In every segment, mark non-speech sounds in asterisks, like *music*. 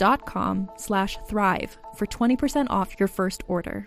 dot com slash thrive for 20% off your first order.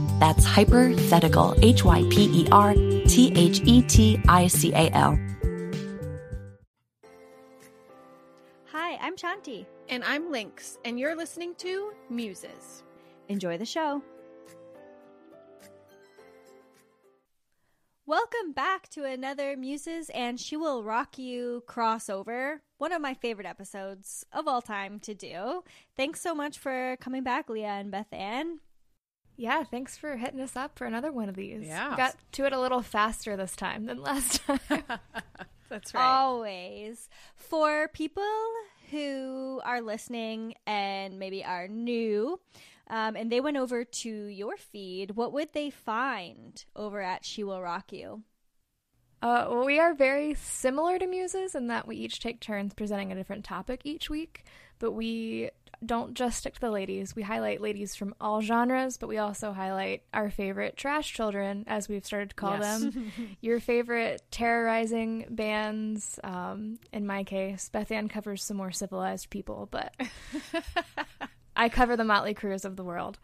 That's Hypothetical, H Y P E R T H E T I C A L. Hi, I'm Shanti. And I'm Lynx, and you're listening to Muses. Enjoy the show. Welcome back to another Muses and She Will Rock You crossover. One of my favorite episodes of all time to do. Thanks so much for coming back, Leah and Beth Ann. Yeah, thanks for hitting us up for another one of these. Yeah. Got to it a little faster this time than last *laughs* time. *laughs* That's right. Always. For people who are listening and maybe are new, um, and they went over to your feed, what would they find over at She Will Rock You? Uh, well, we are very similar to Muses in that we each take turns presenting a different topic each week, but we don't just stick to the ladies. We highlight ladies from all genres, but we also highlight our favorite trash children, as we've started to call Yes. them. *laughs* Your favorite terrorizing bands. Um, in my case, Beth Ann covers some more civilized people, but *laughs* I cover the Motley Crues of the world.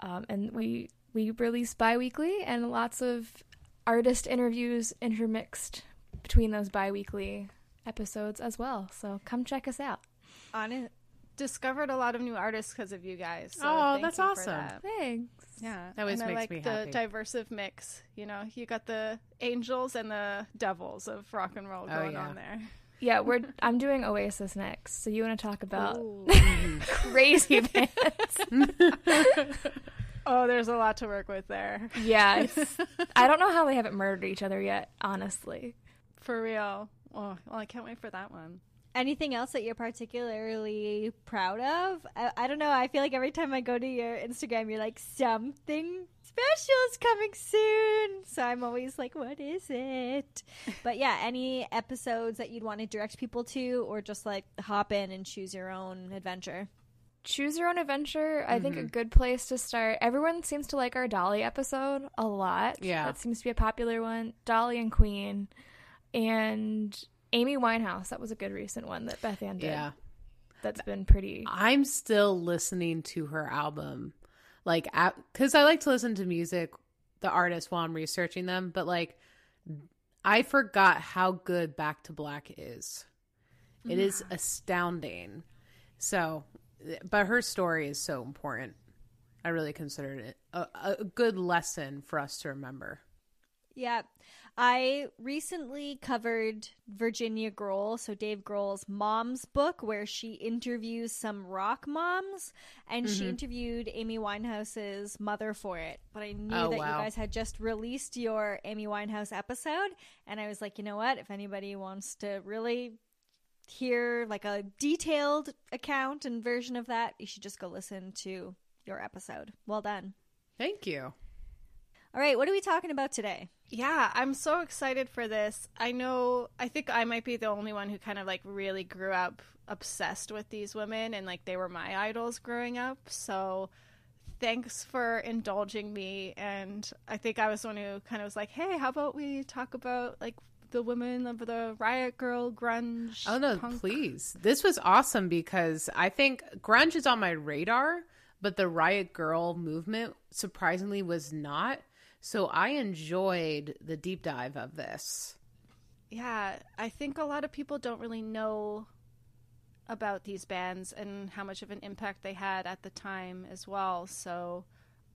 Um, and we we release bi-weekly and lots of artist interviews intermixed between those bi-weekly episodes as well. So come check us out. On it. Discovered a lot of new artists because of you guys. So Oh, thank that's you for awesome. that. Thanks. Yeah, That always and I makes like me the happy. diversive mix. You know, you got the angels and the devils of rock and roll Oh, going yeah. on there. Yeah, we're I'm doing Oasis next. So you want to talk about *laughs* crazy bands? *laughs* oh, there's a lot to work with there. yeah, it's, *laughs* I don't know how they haven't murdered each other yet. Honestly, For real. Oh, well, I can't wait for that one. Anything else that you're particularly proud of? I, I don't know. I feel like every time I go to your Instagram, you're like, something special is coming soon. So I'm always like, what is it? but yeah, any episodes that you'd want to direct people to, or just like hop in and choose your own adventure? choose your own adventure. I think a Mm-hmm. good place to start. Everyone seems to like our Dolly episode a lot. Yeah. that seems to be a popular one. Dolly and Queen, and Amy Winehouse. That was a good recent one that Beth Ann did. Yeah. that's been pretty. I'm still listening to her album, like, because I like to listen to music, the artist while I'm researching them. But like, I forgot how good Back to Black is. It is *sighs* astounding. So, but her story is so important. I really considered it a, a good lesson for us to remember. Yeah. I recently covered Virginia Grohl, so Dave Grohl's mom's book, where she interviews some rock moms, and she Mm-hmm. interviewed Amy Winehouse's mother for it. But I knew Oh, that wow. you guys had just released your Amy Winehouse episode, and I was like, you know what? If anybody wants to really hear like a detailed account and version of that, you should just go listen to your episode. Well done. Thank you. All right, what are we talking about today? Yeah, I'm so excited for this. I know, I think I might be the only one who kind of like really grew up obsessed with these women and like they were my idols growing up. So thanks for indulging me. And I think I was the one who kind of was like, hey, how about we talk about like the women of the Riot Grrrl grunge? Oh no, punk please. This was awesome because I think grunge is on my radar, but the Riot Grrrl movement surprisingly was not. So I enjoyed the deep dive of this. Yeah, I think a lot of people don't really know about these bands and how much of an impact they had at the time as well. So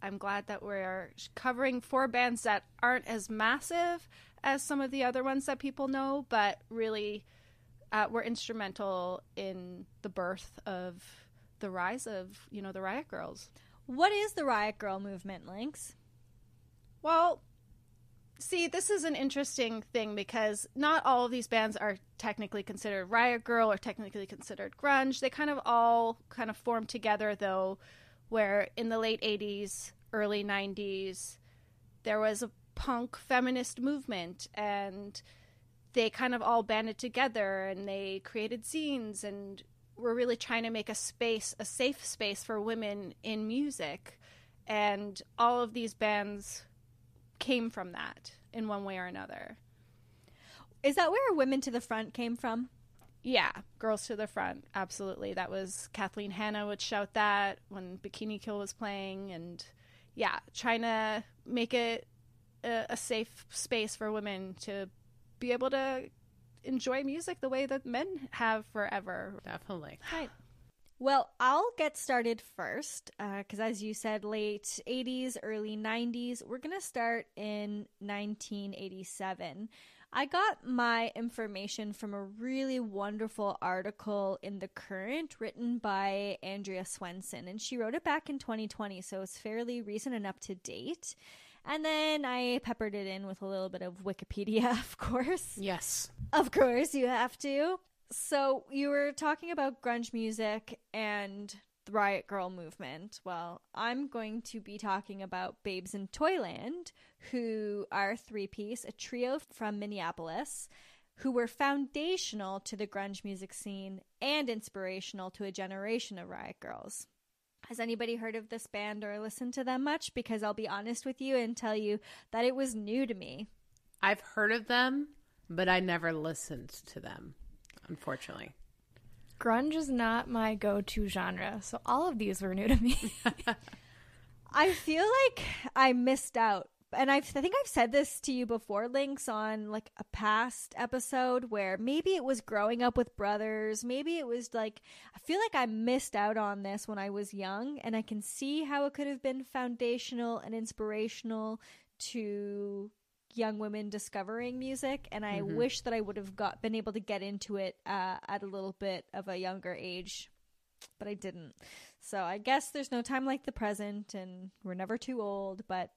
I'm glad that we're covering four bands that aren't as massive as some of the other ones that people know, but really uh, were instrumental in the birth of the rise of, you know, the Riot Grrrls. What is the Riot Grrrl movement, Links? Well, see, this is an interesting thing because not all of these bands are technically considered Riot Grrrl or technically considered grunge. They kind of all kind of form together, though, where in the late 80s, early 90s, there was a punk feminist movement and they kind of all banded together and they created zines and were really trying to make a space, a safe space for women in music. And all of these bands came from that in one way or another. Is that where Women to the Front came from? Yeah, girls to the front, absolutely. That was Kathleen Hanna would shout that when Bikini Kill was playing, and yeah, trying to make it a, a safe space for women to be able to enjoy music the way that men have forever. Definitely. Right. Well, I'll get started first uh, because, as you said, late 80s, early 90s. We're going to start in 1987. I got my information from a really wonderful article in The Current written by Andrea Swensson, and she wrote it back in 2020, so it's fairly recent and up to date. And then I peppered it in with a little bit of Wikipedia, *laughs* of course. Yes. Of course, you have to. So, you were talking about grunge music and the Riot Grrrl movement. Well, I'm going to be talking about Babes in Toyland, who are three piece, a trio from Minneapolis, who were foundational to the grunge music scene and inspirational to a generation of Riot Grrrls. Has anybody heard of this band or listened to them much? Because I'll be honest with you and tell you that it was new to me. I've heard of them, but I never listened to them, unfortunately. Grunge is not my go to genre, so all of these were new to me. *laughs* I feel like I missed out. And I've, I think I've said this to you before, Links, on like a past episode where maybe it was growing up with brothers. Maybe it was like, I feel like I missed out on this when I was young. And I can see how it could have been foundational and inspirational to young women discovering music. And I wish that I would have got been able to get into it uh, at a little bit of a younger age but I didn't. So I guess there's no time like the present, and we're never too old. But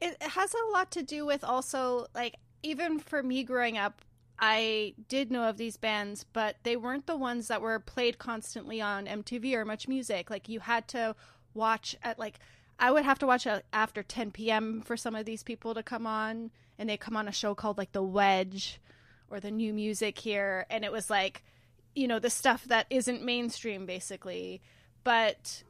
it it has a lot to do with also like even for me growing up i did know of these bands but they weren't the ones that were played constantly on mtv or much music like you had to watch at like i would have to watch a, after 10 p.m for some of these people to come on and they come on a show called like the wedge or the new music here and it was like you know the stuff that isn't mainstream basically. But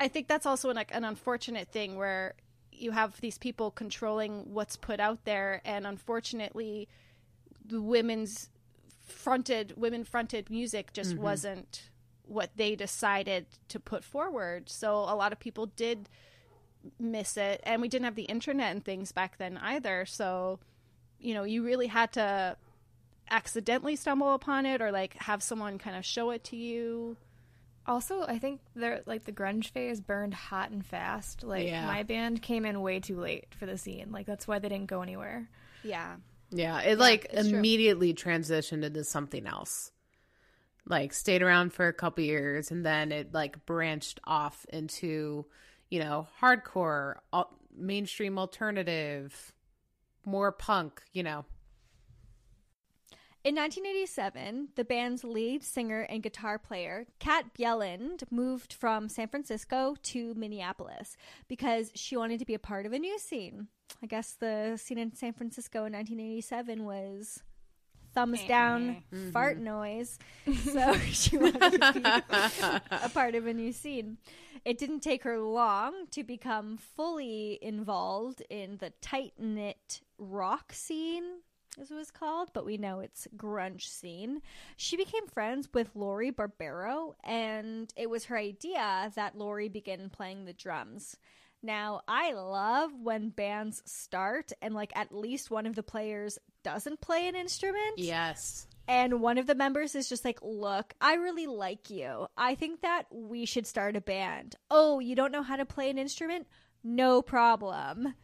I think that's also like an unfortunate thing where you have these people controlling what's put out there, and unfortunately, the women's fronted women fronted music just mm-hmm. wasn't what they decided to put forward. So a lot of people did miss it, and we didn't have the internet and things back then either. So you know, you really had to accidentally stumble upon it or like have someone kind of show it to you Also, I think the like the grunge phase burned hot and fast. Like Yeah. my band came in way too late for the scene. Like that's why they didn't go anywhere. Yeah. Yeah, it like it's true. immediately transitioned into something else. Like stayed around for a couple years and then it like branched off into, you know, hardcore, al- mainstream alternative, more punk, you know. In 1987, the band's lead singer and guitar player, Kat Bjelland, moved from San Francisco to Minneapolis because she wanted to be a part of a new scene. I guess the scene in San Francisco in 1987 was thumbs down fart mm-hmm. noise. *laughs* So *laughs* she wanted to be a part of a new scene. It didn't take her long to become fully involved in the tight knit rock scene, as it was called, but we know it's grunge scene. She became friends with Lori Barbero, and it was her idea that Lori begin playing the drums. Now, I love when bands start and like at least one of the players doesn't play an instrument Yes. and one of the members is just like, "Look, I really like you. I think that we should start a band." Oh, you don't know how to play an instrument? No problem.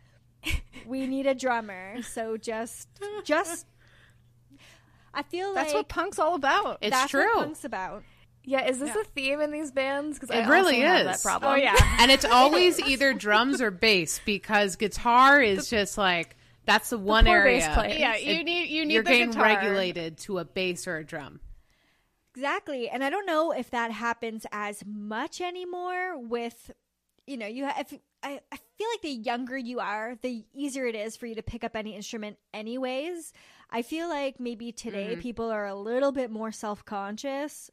*laughs* we need a drummer. So just just *laughs* I feel That's like what punk's all about. It's that's true. what punk's about. Yeah, is this a theme in these bands? Because It I really also have that is. problem. oh yeah. *laughs* And it's always either drums or bass because guitar is just like that's the one poor area. bass player. yeah, you need you need You're the getting guitar. regulated to a bass or a drum. Exactly. And I don't know if that happens as much anymore with you know, you have I, I feel like the younger you are, the easier it is for you to pick up any instrument anyways. I feel like maybe today mm-hmm. people are a little bit more self-conscious.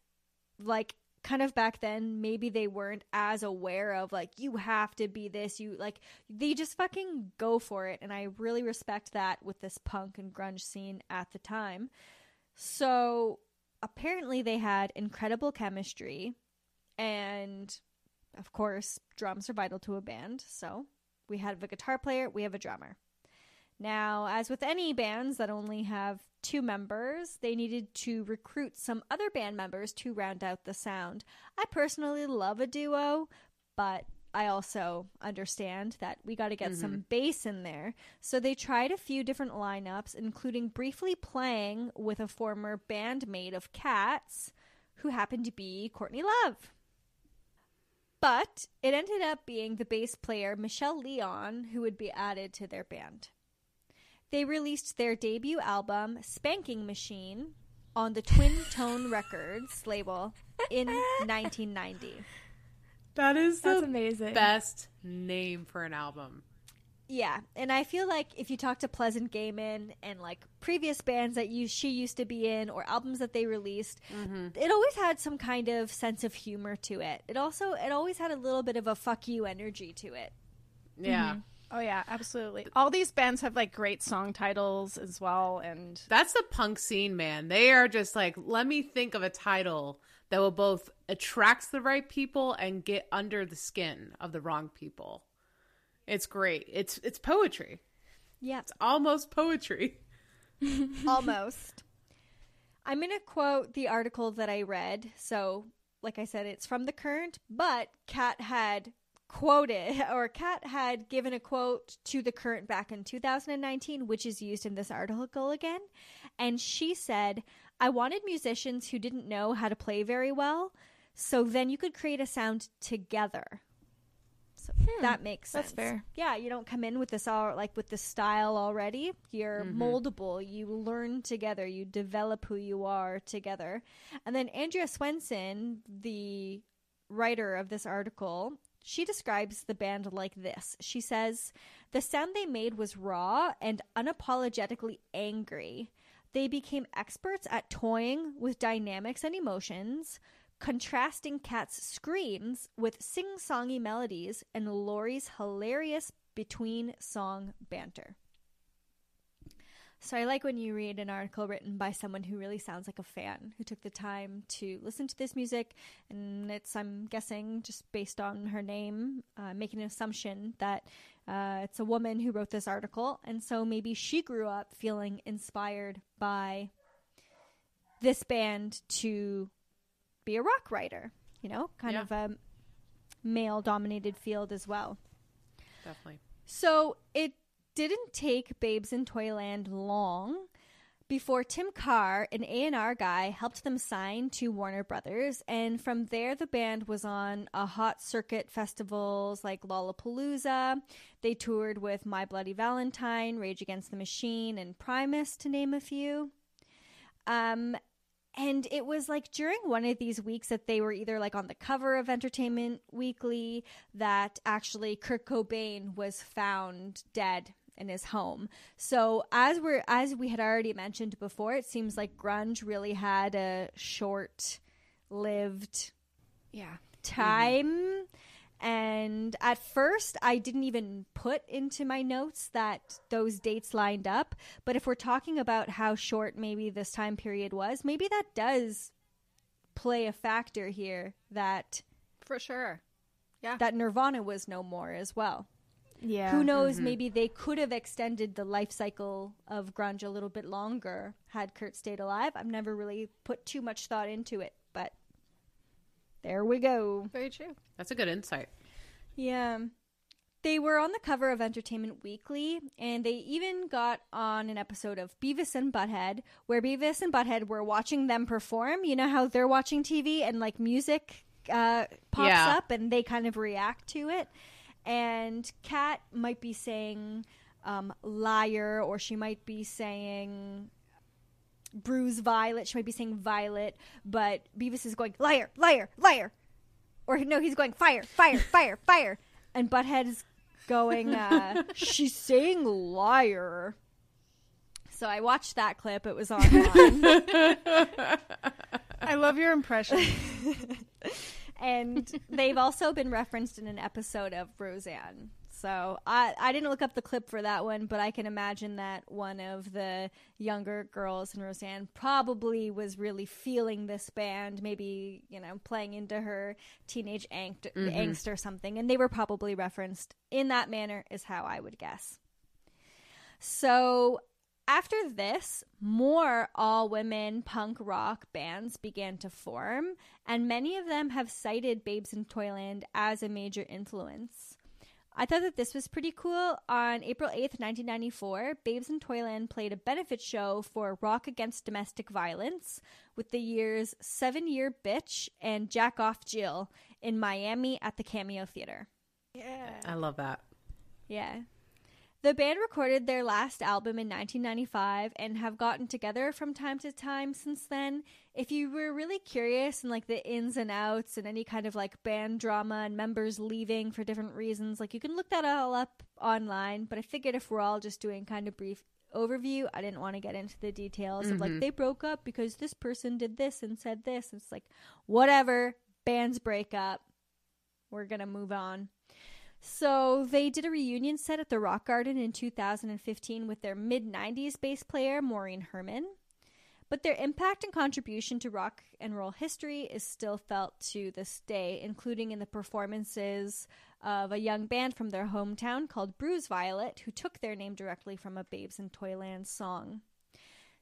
Like kind of back then maybe they weren't as aware of like you have to be this you like they just fucking go for it. And I really respect that with this punk and grunge scene at the time. So apparently they had incredible chemistry. And of course drums are vital to a band. So we have a guitar player we have a drummer. Now as with any bands that only have two members they needed to recruit some other band members to round out the sound i personally love a duo but I also understand that we got to get some mm-hmm. bass in there. So they tried a few different lineups, including briefly playing with a former bandmate of Kat's, who happened to be Courtney Love. But it ended up being the bass player Michelle Leon who would be added to their band. They released their debut album, Spanking Machine, on the Twin Tone *laughs* Records label in 1990. That is That's the amazing. best name for an album. Yeah, and I feel like if you talk to Pleasant Gaiman and like previous bands that you she used to be in or albums that they released, mm-hmm. it always had some kind of sense of humor to it. It also it always had a little bit of a fuck you energy to it. Yeah. Mm-hmm. Oh yeah, absolutely. All these bands have like great song titles as well, and That's the punk scene, man. They are just like, let me think of a title that will both attracts the right people and get under the skin of the wrong people. It's great. It's it's poetry. Yeah, It's almost poetry. *laughs* almost. I'm going to quote the article that I read. So, like I said, it's from the current, but Kat had quoted *laughs* or Kat had given a quote to the current back in 2019, which is used in this article again. And she said, I wanted musicians who didn't know how to play very well, so then you could create a sound together. So hmm, that makes sense. that's fair. Yeah, you don't come in with this all like with the style already. You're mm-hmm. moldable. You learn together. You develop who you are together. And then Andrea Swensson, the writer of this article, she describes the band like this. She says, "The sound they made was raw and unapologetically angry. They became experts at toying with dynamics and emotions." contrasting Kat's screams with sing songy melodies and Lori's hilarious between song banter. So I like when you read an article written by someone who really sounds like a fan, who took the time to listen to this music, and it's I'm guessing just based on her name, uh, making an assumption that uh, it's a woman who wrote this article, and so maybe she grew up feeling inspired by this band to be a rock writer. you know, kind Yeah. of a male dominated field as well. Definitely. So it didn't take Babes in Toyland long before Tim Carr, an A&R guy, helped them sign to Warner Brothers, and from there the band was on a hot circuit festivals like Lollapalooza. They toured with My Bloody Valentine, Rage Against the Machine, and Primus to name a few. Um and it was like during one of these weeks that they were either like on the cover of Entertainment Weekly that actually Kurt Cobain was found dead in his home. So as we're as we had already mentioned before, it seems like grunge really had a short lived Yeah. time. Mm-hmm. And at first, I didn't even put into my notes that those dates lined up. But if we're talking about how short maybe this time period was, maybe that does play a factor here that For sure. Yeah. That Nirvana was no more as well. Yeah. Who knows? Maybe they could have extended the life cycle of grunge a little bit longer had Kurt stayed alive. I've never really put too much thought into it, but there we go. Very true. That's a good insight. Yeah. They were on the cover of Entertainment Weekly, and they even got on an episode of Beavis and Butthead, where Beavis and Butthead were watching them perform. You know how they're watching TV and like music uh, pops Yeah. up and they kind of react to it. And Kat might be saying um, liar, or she might be saying bruise violet. She might be saying violet, but Beavis is going liar, liar, liar. Or no, he's going fire, fire, *laughs* fire, fire. And Butthead is going, uh, *laughs* she's saying liar. So I watched that clip. It was *laughs* online. I love your impression. And they've also been referenced in an episode of Roseanne. So I, I didn't look up the clip for that one, but I can imagine that one of the younger girls in Roseanne probably was really feeling this band, maybe you know playing into her teenage angst, mm-hmm. angst or something, and they were probably referenced in that manner, is how I would guess. So after this, more all women punk rock bands began to form, and many of them have cited Babes in Toyland as a major influence. I thought that this was pretty cool. On April 8th, 1994, Babes in Toyland played a benefit show for Rock Against Domestic Violence with the year's Seven Year Bitch and Jack Off Jill in Miami at the Cameo Theater. yeah. I love that. Yeah. The band recorded their last album in 1995 and have gotten together from time to time since then. If you were really curious and like the ins and outs and any kind of like band drama and members leaving for different reasons, like you can look that all up online. But I figured if we're all just doing kind of brief overview, I didn't want to get into the details of like mm-hmm. they broke up because this person did this and said this. It's like whatever, bands break up. We're going to move on. So they did a reunion set at the Rock Garden in 2015 with their mid 90s bass player Maureen Herman. But their impact and contribution to rock and roll history is still felt to this day, including in the performances of a young band from their hometown called Bruise Violet, who took their name directly from a Babes in Toyland song.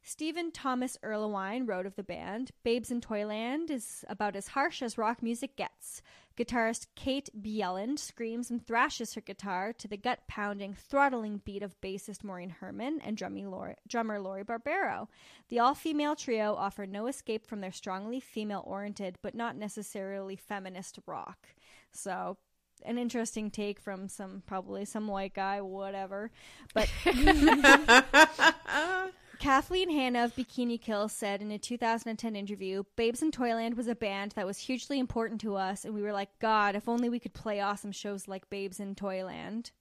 Stephen Thomas Erlewine wrote of the band Babes in Toyland is about as harsh as rock music gets. Guitarist Kate Bjelland screams and thrashes her guitar to the gut pounding, throttling beat of bassist Maureen Herman and Lori, drummer Lori Barbero. The all female trio offer no escape from their strongly female oriented but not necessarily feminist rock. So, an interesting take from some probably some white guy, whatever. But *laughs* *laughs* Kathleen Hanna of Bikini Kill said in a 2010 interview, Babes in Toyland was a band that was hugely important to us, and we were like, God, if only we could play awesome shows like Babes in Toyland.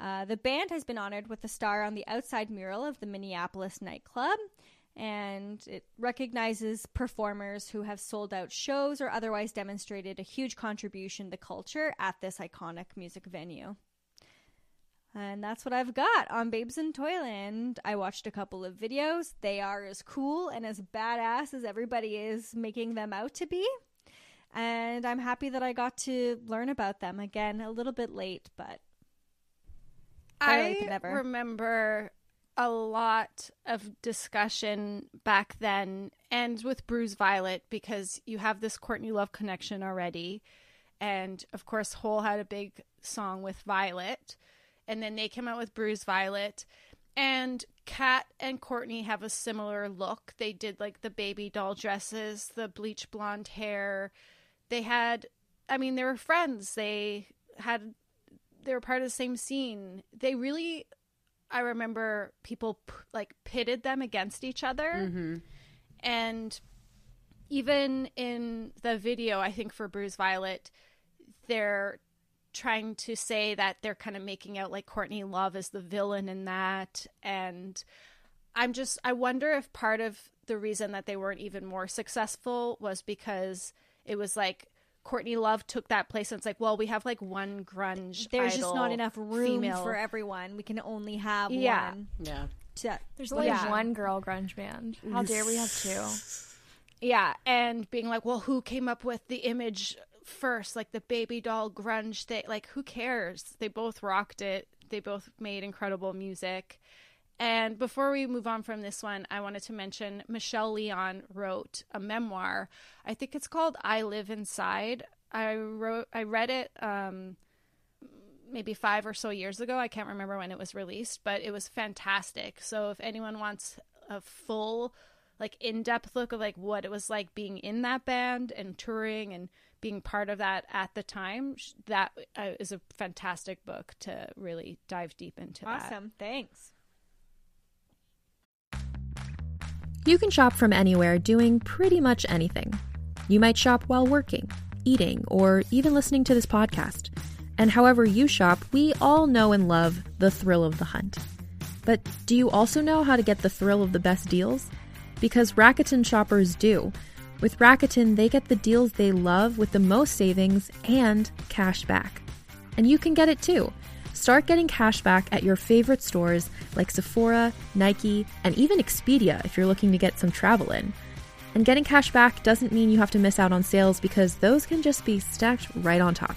Uh, the band has been honored with a star on the outside mural of the Minneapolis nightclub, and it recognizes performers who have sold out shows or otherwise demonstrated a huge contribution to culture at this iconic music venue. And that's what I've got on Babes in Toyland. I watched a couple of videos. They are as cool and as badass as everybody is making them out to be. And I'm happy that I got to learn about them again a little bit late, but I never. remember a lot of discussion back then and with Bruise Violet because you have this Courtney Love connection already. And of course, Hole had a big song with Violet. And then they came out with Bruise Violet. And Kat and Courtney have a similar look. They did like the baby doll dresses, the bleach blonde hair. They had, I mean, they were friends. They had, they were part of the same scene. They really I remember people p- like pitted them against each other. Mm-hmm. And even in the video, I think for Bruise Violet, they're trying to say that they're kind of making out like Courtney Love is the villain in that. And I'm just, I wonder if part of the reason that they weren't even more successful was because it was like Courtney Love took that place, and it's like, well, we have like one grunge. There's idol, just not enough room female. for everyone. We can only have Yeah. one. Yeah. To, There's only Yeah. one girl grunge band. How dare we have two? Yeah, and being like, well, who came up with the image first? Like the baby doll grunge thing. Like, who cares? They both rocked it. They both made incredible music. And before we move on from this one, I wanted to mention Michelle Leon wrote a memoir. I think it's called I Live Inside. I wrote I read it um maybe 5 or so years ago. I can't remember when it was released, but it was fantastic. So if anyone wants a full like in-depth look of like what it was like being in that band and touring and being part of that at the time, sh- that uh, is a fantastic book to really dive deep into that. awesome. Thanks. You can shop from anywhere doing pretty much anything. You might shop while working, eating, or even listening to this podcast. And however you shop, we all know and love the thrill of the hunt. But do you also know how to get the thrill of the best deals? Because Rakuten shoppers do. With Rakuten, they get the deals they love with the most savings and cash back. And you can get it too. Start getting cash back at your favorite stores like Sephora, Nike, and even Expedia if you're looking to get some travel in. And getting cash back doesn't mean you have to miss out on sales because those can just be stacked right on top.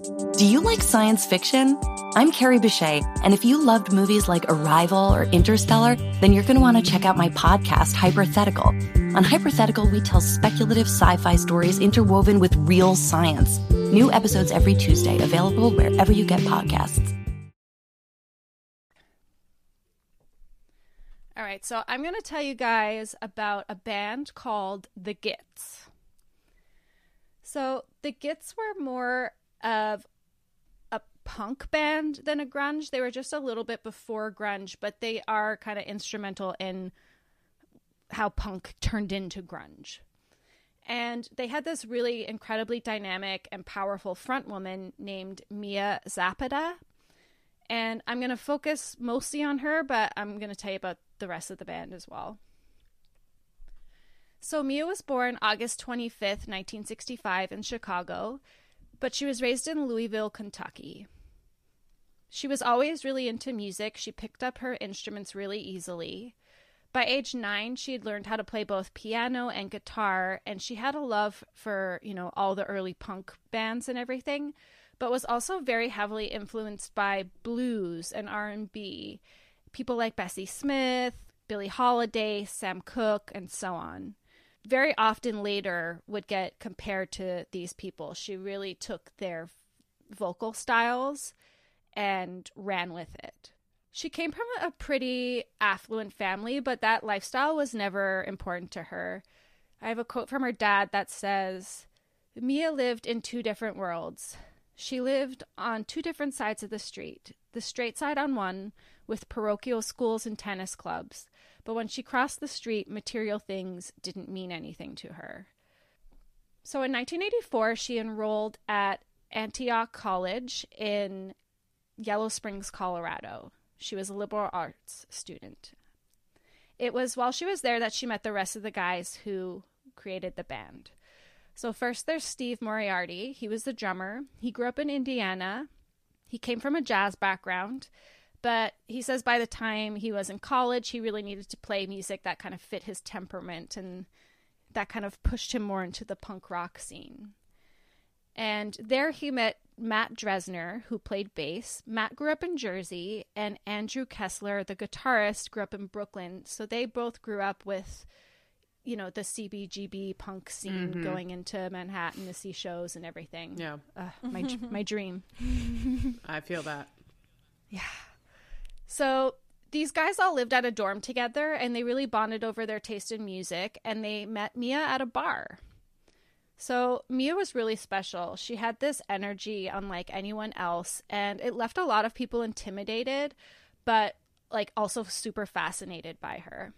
Do you like science fiction? I'm Carrie Bechet, and if you loved movies like Arrival or Interstellar, then you're going to want to check out my podcast, Hypothetical. On Hypothetical, we tell speculative sci fi stories interwoven with real science. New episodes every Tuesday, available wherever you get podcasts. All right, so I'm going to tell you guys about a band called The Gits. So, The Gits were more of a punk band than a grunge. They were just a little bit before grunge, but they are kind of instrumental in how punk turned into grunge. And they had this really incredibly dynamic and powerful front woman named Mia Zapata. And I'm going to focus mostly on her, but I'm going to tell you about the rest of the band as well. So, Mia was born August 25th, 1965, in Chicago, but she was raised in Louisville, Kentucky. She was always really into music. She picked up her instruments really easily. By age nine, she had learned how to play both piano and guitar, and she had a love for, you know, all the early punk bands and everything, but was also very heavily influenced by blues and R&B. People like Bessie Smith, Billie Holiday, Sam Cooke, and so on. Very often later would get compared to these people. She really took their vocal styles and ran with it. She came from a pretty affluent family, but that lifestyle was never important to her. I have a quote from her dad that says Mia lived in two different worlds. She lived on two different sides of the street the straight side on one, with parochial schools and tennis clubs, but when she crossed the street, material things didn't mean anything to her. So in 1984, she enrolled at Antioch College in Yellow Springs, Colorado. She was a liberal arts student. it was while she was there that she met the rest of the guys who created the band. So, first there's Steve Moriarty. He was the drummer. He grew up in Indiana. He came from a jazz background, but he says by the time he was in college, he really needed to play music that kind of fit his temperament and that kind of pushed him more into the punk rock scene. And there he met Matt Dresdner, who played bass. Matt grew up in Jersey, and Andrew Kessler, the guitarist, grew up in Brooklyn. So they both grew up with, you know, the CBGB punk scene Mhm. going into Manhattan to see shows and everything. Yeah, Ugh, my my dream. *laughs* I feel that. So these guys all lived at a dorm together and they really bonded over their taste in music and they met Mia at a bar. So Mia was really special. She had this energy unlike anyone else and it left a lot of people intimidated but like also super fascinated by her.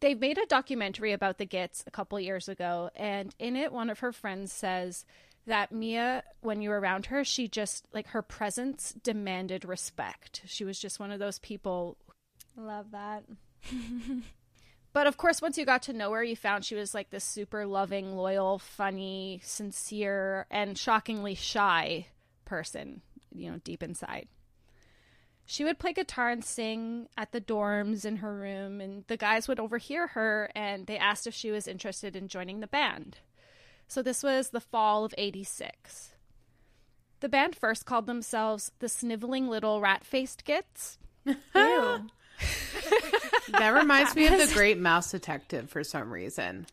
They made a documentary about the Gits a couple years ago and in it one of her friends says that Mia, when you were around her, she just like her presence demanded respect. She was just one of those people. Love that. *laughs* But of course, once you got to know her, you found she was like this super loving, loyal, funny, sincere, and shockingly shy person, you know, deep inside. She would play guitar and sing at the dorms in her room, and the guys would overhear her and they asked if she was interested in joining the band. So this was the fall of 86. The band first called themselves the Sniveling Little Rat Faced Gits. *laughs* That reminds me of the Great Mouse Detective for some reason.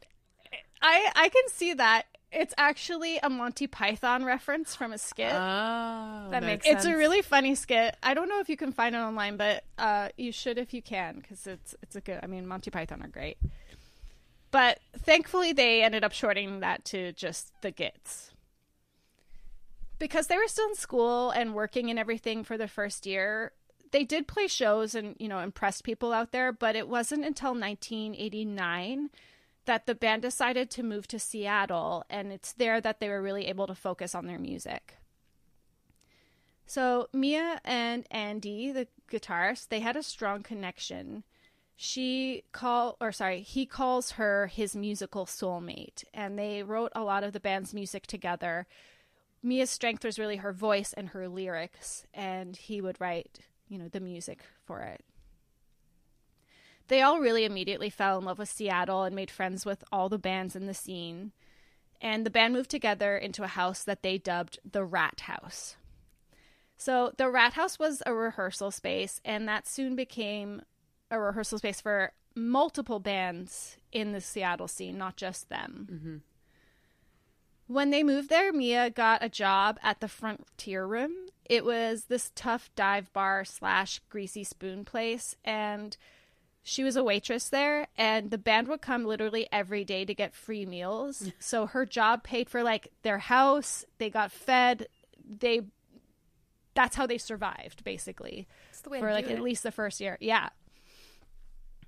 I, I can see that. It's actually a Monty Python reference from a skit. Oh, That makes sense. it's a really funny skit. I don't know if you can find it online, but uh, you should if you can because it's it's a good. I mean, Monty Python are great. But thankfully, they ended up shorting that to just the Gits. Because they were still in school and working and everything for the first year, they did play shows and, you know, impressed people out there, but it wasn't until 1989 that the band decided to move to Seattle, and it's there that they were really able to focus on their music. So Mia and Andy, the guitarist, they had a strong connection. She call or sorry, he calls her his musical soulmate, and they wrote a lot of the band's music together. Mia's strength was really her voice and her lyrics, and he would write, you know, the music for it. They all really immediately fell in love with Seattle and made friends with all the bands in the scene. And the band moved together into a house that they dubbed the Rat House. So the Rat House was a rehearsal space, and that soon became a rehearsal space for multiple bands in the Seattle scene, not just them. Mm-hmm. When they moved there, Mia got a job at the Frontier Room. It was this tough dive bar slash greasy spoon place, and she was a waitress there. And the band would come literally every day to get free meals. *laughs* so her job paid for like their house. They got fed. They that's how they survived basically the way for like at least the first year. Yeah.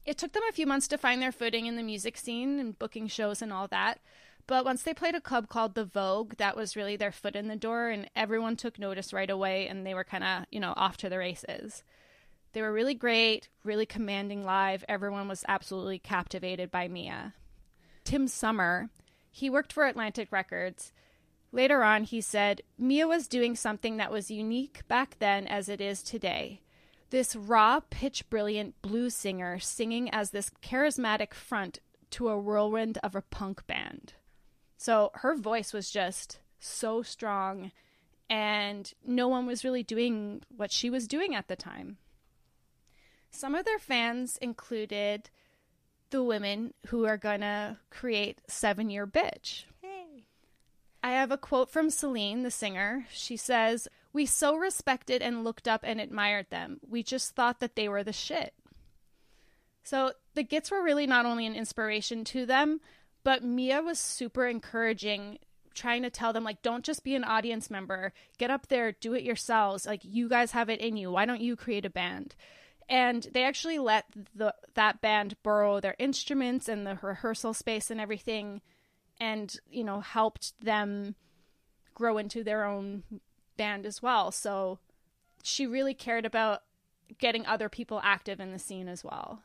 It took them a few months to find their footing in the music scene and booking shows and all that. But once they played a club called The Vogue, that was really their foot in the door, and everyone took notice right away, and they were kind of, you know, off to the races. They were really great, really commanding live. Everyone was absolutely captivated by Mia. Tim Sommer, he worked for Atlantic Records. Later on, he said, Mia was doing something that was unique back then as it is today. This raw, pitch brilliant blues singer singing as this charismatic front to a whirlwind of a punk band. So her voice was just so strong, and no one was really doing what she was doing at the time. Some of their fans included the women who are gonna create Seven Year Bitch. Hey. I have a quote from Selene, the singer. She says, We so respected and looked up and admired them. We just thought that they were the shit. So the Gits were really not only an inspiration to them, but Mia was super encouraging, trying to tell them, like, don't just be an audience member. Get up there, do it yourselves. Like, you guys have it in you. Why don't you create a band? And they actually let the that band borrow their instruments and the rehearsal space and everything and you know helped them grow into their own band as well so she really cared about getting other people active in the scene as well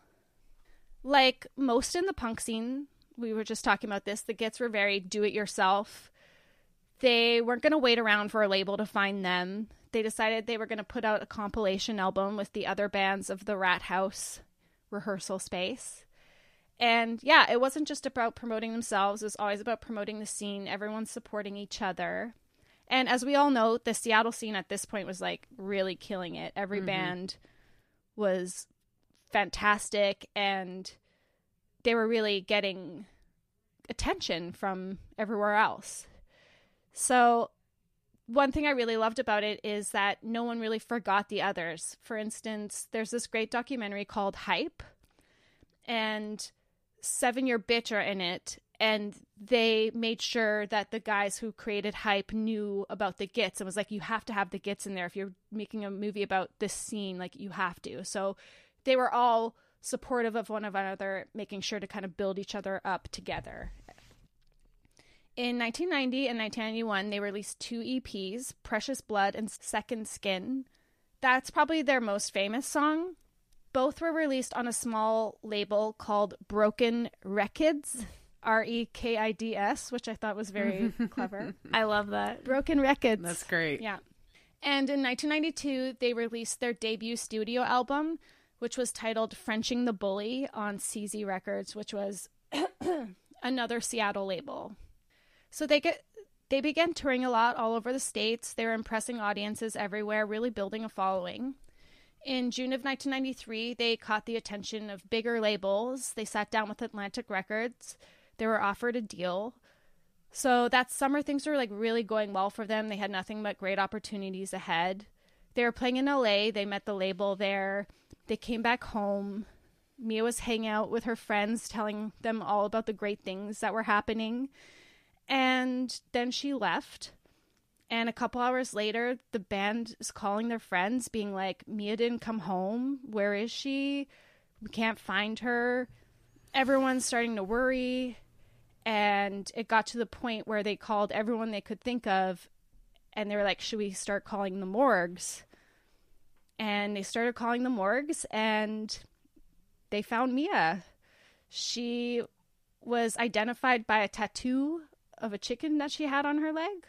like most in the punk scene, we were just talking about this, the Gits were very do it yourself. They weren't going to wait around for a label to find them. They decided they were going to put out a compilation album with the other bands of the Rat House rehearsal space. And yeah, it wasn't just about promoting themselves, it was always about promoting the scene, everyone supporting each other. And as we all know, the Seattle scene at this point was like really killing it. Every mm-hmm. band was fantastic and they were really getting attention from everywhere else. So, one thing I really loved about it is that no one really forgot the others. For instance, there's this great documentary called Hype, and Seven Year Bitch are in it, and they made sure that the guys who created Hype knew about the Gits and was like, you have to have the Gits in there if you're making a movie about this scene, like you have to. So they were all supportive of one another, making sure to kind of build each other up together. In 1990 and 1991, they released two EPs, Precious Blood and Second Skin. That's probably their most famous song. Both were released on a small label called Broken Rekids, R E K I D S, which I thought was very *laughs* clever. I love that. Broken Rekids. That's great. Yeah. And in 1992, they released their debut studio album, which was titled Frenching the Bully on CZ Records, which was *coughs* another Seattle label. So they get they began touring a lot all over the states. They were impressing audiences everywhere, really building a following. In June of 1993, they caught the attention of bigger labels. They sat down with Atlantic Records. They were offered a deal. So that summer, things were like really going well for them. They had nothing but great opportunities ahead. They were playing in LA. They met the label there. They came back home. Mia was hanging out with her friends, telling them all about the great things that were happening. And then she left. And a couple hours later, the band is calling their friends, being like, Mia didn't come home. Where is she? We can't find her. Everyone's starting to worry. And it got to the point where they called everyone they could think of. And they were like, Should we start calling the morgues? And they started calling the morgues. And they found Mia. She was identified by a tattoo of a chicken that she had on her leg.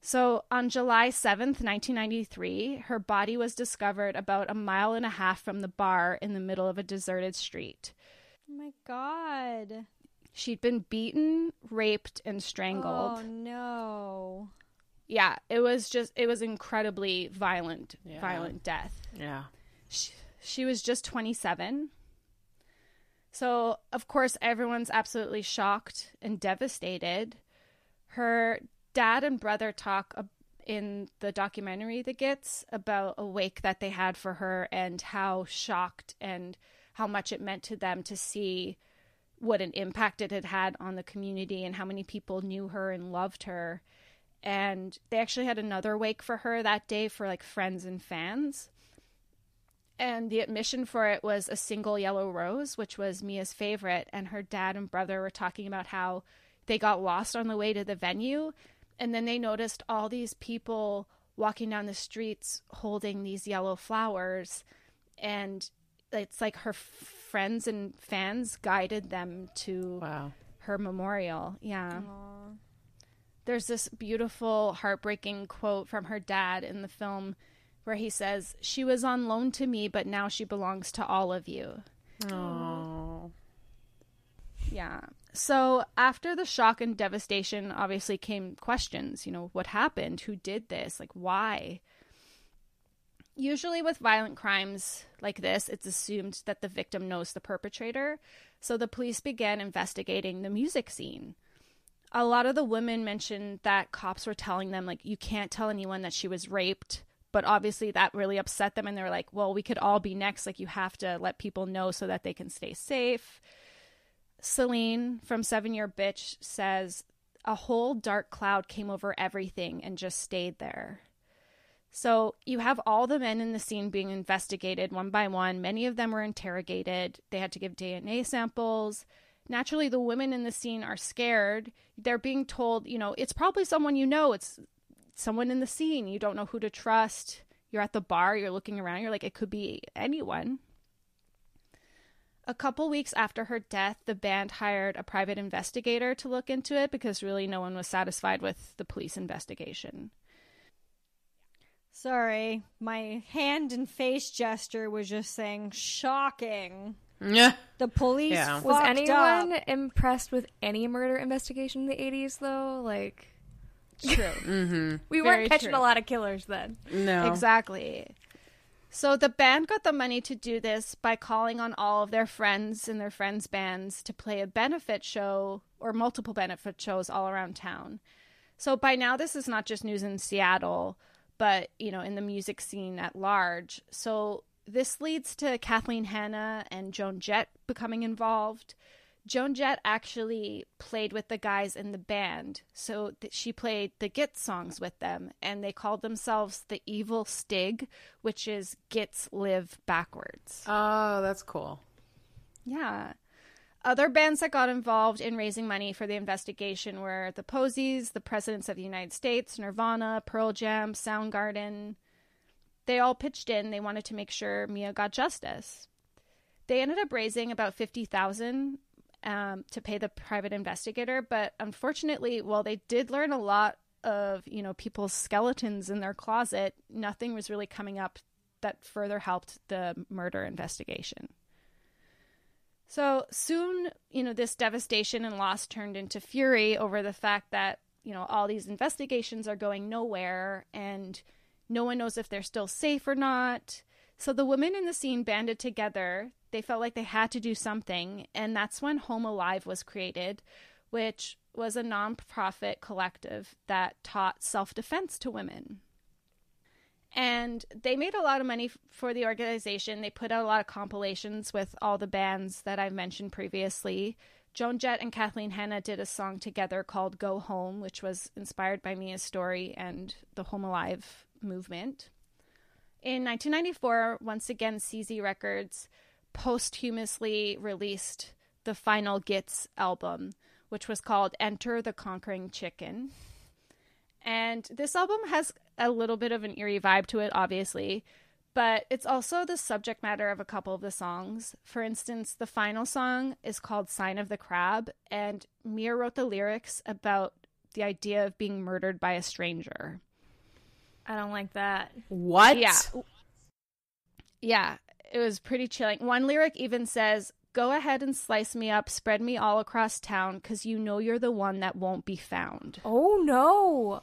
So on July 7th, 1993, her body was discovered about a mile and a half from the bar in the middle of a deserted street. Oh my god. She'd been beaten, raped, and strangled. Oh no. Yeah, it was just it was incredibly violent, yeah. violent death. Yeah. She, she was just 27 so, of course, everyone's absolutely shocked and devastated. Her dad and brother talk in the documentary The Gits about a wake that they had for her and how shocked and how much it meant to them to see what an impact it had had on the community and how many people knew her and loved her. And they actually had another wake for her that day for like friends and fans and the admission for it was a single yellow rose, which was Mia's favorite. And her dad and brother were talking about how they got lost on the way to the venue. And then they noticed all these people walking down the streets holding these yellow flowers. And it's like her friends and fans guided them to wow. her memorial. Yeah. Aww. There's this beautiful, heartbreaking quote from her dad in the film where he says, She was on loan to me, but now she belongs to all of you. Oh. Yeah. So after the shock and devastation, obviously came questions. You know, what happened? Who did this? Like, why? Usually, with violent crimes like this, it's assumed that the victim knows the perpetrator. So the police began investigating the music scene. A lot of the women mentioned that cops were telling them, like, you can't tell anyone that she was raped but obviously that really upset them and they're like well we could all be next like you have to let people know so that they can stay safe Selene from seven year bitch says a whole dark cloud came over everything and just stayed there so you have all the men in the scene being investigated one by one many of them were interrogated they had to give dna samples naturally the women in the scene are scared they're being told you know it's probably someone you know it's someone in the scene. You don't know who to trust. You're at the bar, you're looking around, you're like, it could be anyone. A couple weeks after her death, the band hired a private investigator to look into it because really no one was satisfied with the police investigation. Sorry, my hand and face gesture was just saying shocking. Yeah. The police Yeah. Was anyone up. impressed with any murder investigation in the 80s, though? Like, True. *laughs* Mm-hmm. we Very weren't catching true. a lot of killers then. No. Exactly. So the band got the money to do this by calling on all of their friends and their friends' bands to play a benefit show or multiple benefit shows all around town. So by now this is not just news in Seattle, but you know, in the music scene at large. So this leads to Kathleen Hanna and Joan Jett becoming involved. Joan Jett actually played with the guys in the band. So th- she played the Gits songs with them, and they called themselves the Evil Stig, which is Gits live backwards. Oh, that's cool. Yeah. Other bands that got involved in raising money for the investigation were the Posies, the Presidents of the United States, Nirvana, Pearl Jam, Soundgarden. They all pitched in. They wanted to make sure Mia got justice. They ended up raising about fifty thousand um, to pay the private investigator, but unfortunately, while they did learn a lot of you know people's skeletons in their closet, nothing was really coming up that further helped the murder investigation. So soon, you know, this devastation and loss turned into fury over the fact that, you know, all these investigations are going nowhere and no one knows if they're still safe or not. So the women in the scene banded together. They felt like they had to do something, and that's when Home Alive was created, which was a nonprofit collective that taught self-defense to women and they made a lot of money f- for the organization. They put out a lot of compilations with all the bands that I've mentioned previously. Joan Jett and Kathleen Hanna did a song together called Go Home, which was inspired by Mia's story and the Home Alive movement. In 1994, once again, CZ Records posthumously released the final Gits album, which was called Enter the Conquering Chicken. And this album has a little bit of an eerie vibe to it, obviously, but it's also the subject matter of a couple of the songs. For instance, the final song is called Sign of the Crab, and Mia wrote the lyrics about the idea of being murdered by a stranger. I don't like that. What? Yeah. Yeah, it was pretty chilling. One lyric even says, Go ahead and slice me up, spread me all across town, because you know you're the one that won't be found. Oh no.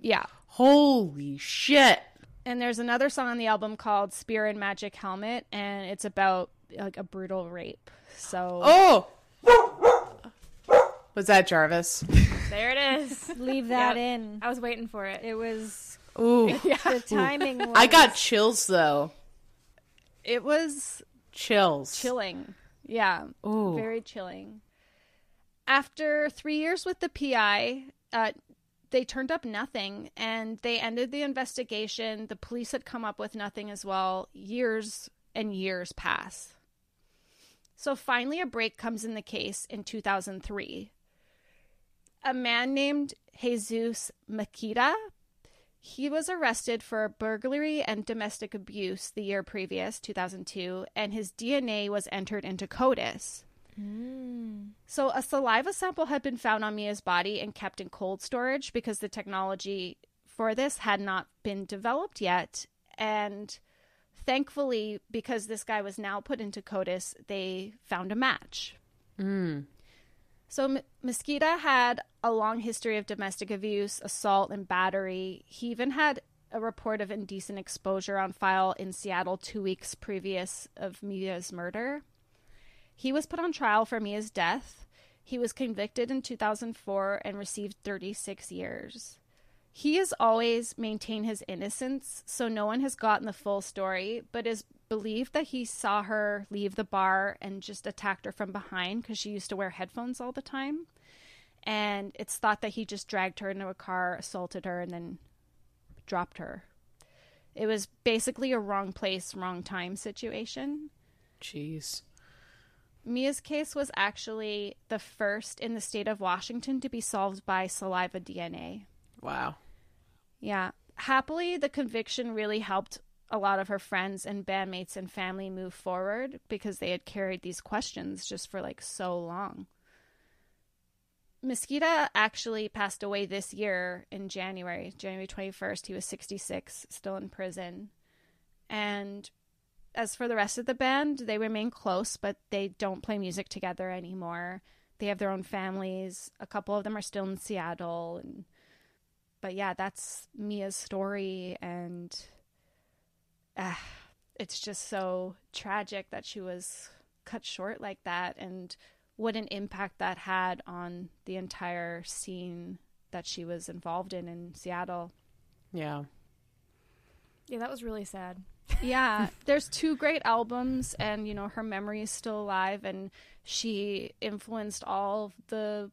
Yeah. Holy shit. And there's another song on the album called Spear and Magic Helmet, and it's about like a brutal rape. So Oh. Was that Jarvis? There it is. *laughs* Leave that Yep. in. I was waiting for it. It was Ooh. the timing. Was, I got chills though. it was Chills. chilling. Yeah, Ooh. very chilling. After three years with the PI, uh, they turned up nothing and they ended the investigation. The police had come up with nothing as well. Years and years pass. So finally, a break comes in the case in 2003. A man named Jesus Mezquia he was arrested for burglary and domestic abuse the year previous, 2002, and his DNA was entered into CODIS. Mm. So, a saliva sample had been found on Mia's body and kept in cold storage because the technology for this had not been developed yet. And thankfully, because this guy was now put into CODIS, they found a match. Mm. So M- Mezquia had a long history of domestic abuse, assault, and battery. He even had a report of indecent exposure on file in Seattle two weeks previous of Mia's murder. He was put on trial for Mia's death. He was convicted in 2004 and received 36 years. He has always maintained his innocence, so no one has gotten the full story, but is believed that he saw her leave the bar and just attacked her from behind because she used to wear headphones all the time. And it's thought that he just dragged her into a car, assaulted her, and then dropped her. It was basically a wrong place, wrong time situation. Jeez. Mia's case was actually the first in the state of Washington to be solved by saliva DNA. Wow. Yeah. Happily, the conviction really helped a lot of her friends and bandmates and family move forward because they had carried these questions just for like so long. Mezquia actually passed away this year in January, January 21st. He was 66, still in prison. And as for the rest of the band, they remain close, but they don't play music together anymore. They have their own families. A couple of them are still in Seattle and but yeah, that's Mia's story and uh, it's just so tragic that she was cut short like that and what an impact that had on the entire scene that she was involved in in Seattle. Yeah. Yeah, that was really sad. Yeah, *laughs* there's two great albums, and you know her memory is still alive, and she influenced all the,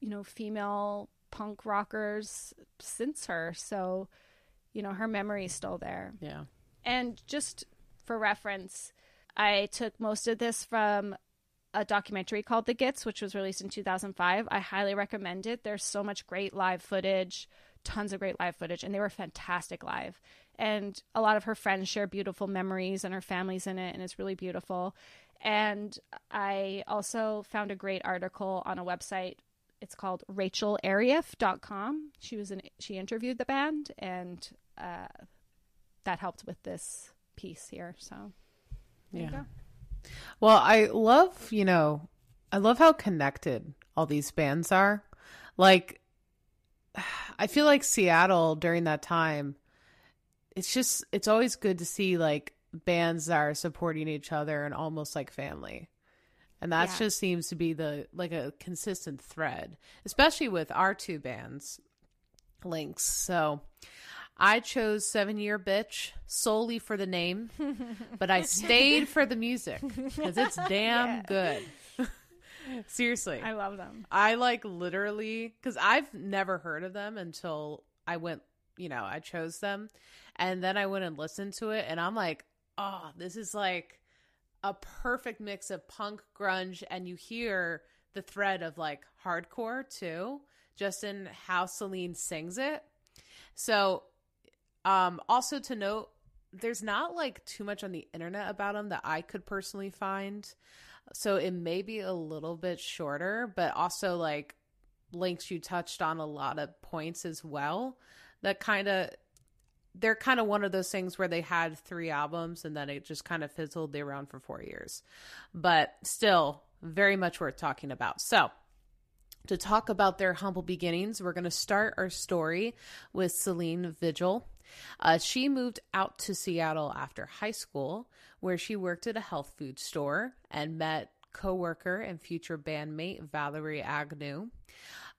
you know, female punk rockers since her. So, you know, her memory is still there. Yeah. And just for reference, I took most of this from a documentary called The Gits, which was released in 2005. I highly recommend it. There's so much great live footage, tons of great live footage, and they were fantastic live. And a lot of her friends share beautiful memories, and her family's in it, and it's really beautiful. And I also found a great article on a website. It's called RachelArief.com. She was in, she interviewed the band, and uh, that helped with this piece here. So, yeah. Well, I love, you know, I love how connected all these bands are. Like, I feel like Seattle during that time, it's just, it's always good to see like bands that are supporting each other and almost like family. And that yeah. just seems to be the like a consistent thread, especially with our two bands, Lynx. So, I chose Seven Year Bitch solely for the name, *laughs* but I stayed for the music because it's damn yeah. good. Seriously. I love them. I like literally, because I've never heard of them until I went, you know, I chose them. And then I went and listened to it, and I'm like, oh, this is like a perfect mix of punk, grunge, and you hear the thread of like hardcore too, just in how Selene sings it. So um, also to note, there's not like too much on the internet about them that I could personally find. So it may be a little bit shorter, but also like links you touched on a lot of points as well that kind of they're kind of one of those things where they had three albums and then it just kind of fizzled. They around for four years, but still very much worth talking about. So, to talk about their humble beginnings, we're going to start our story with Selene Vigil. Uh, she moved out to Seattle after high school, where she worked at a health food store and met co-worker and future bandmate Valerie Agnew.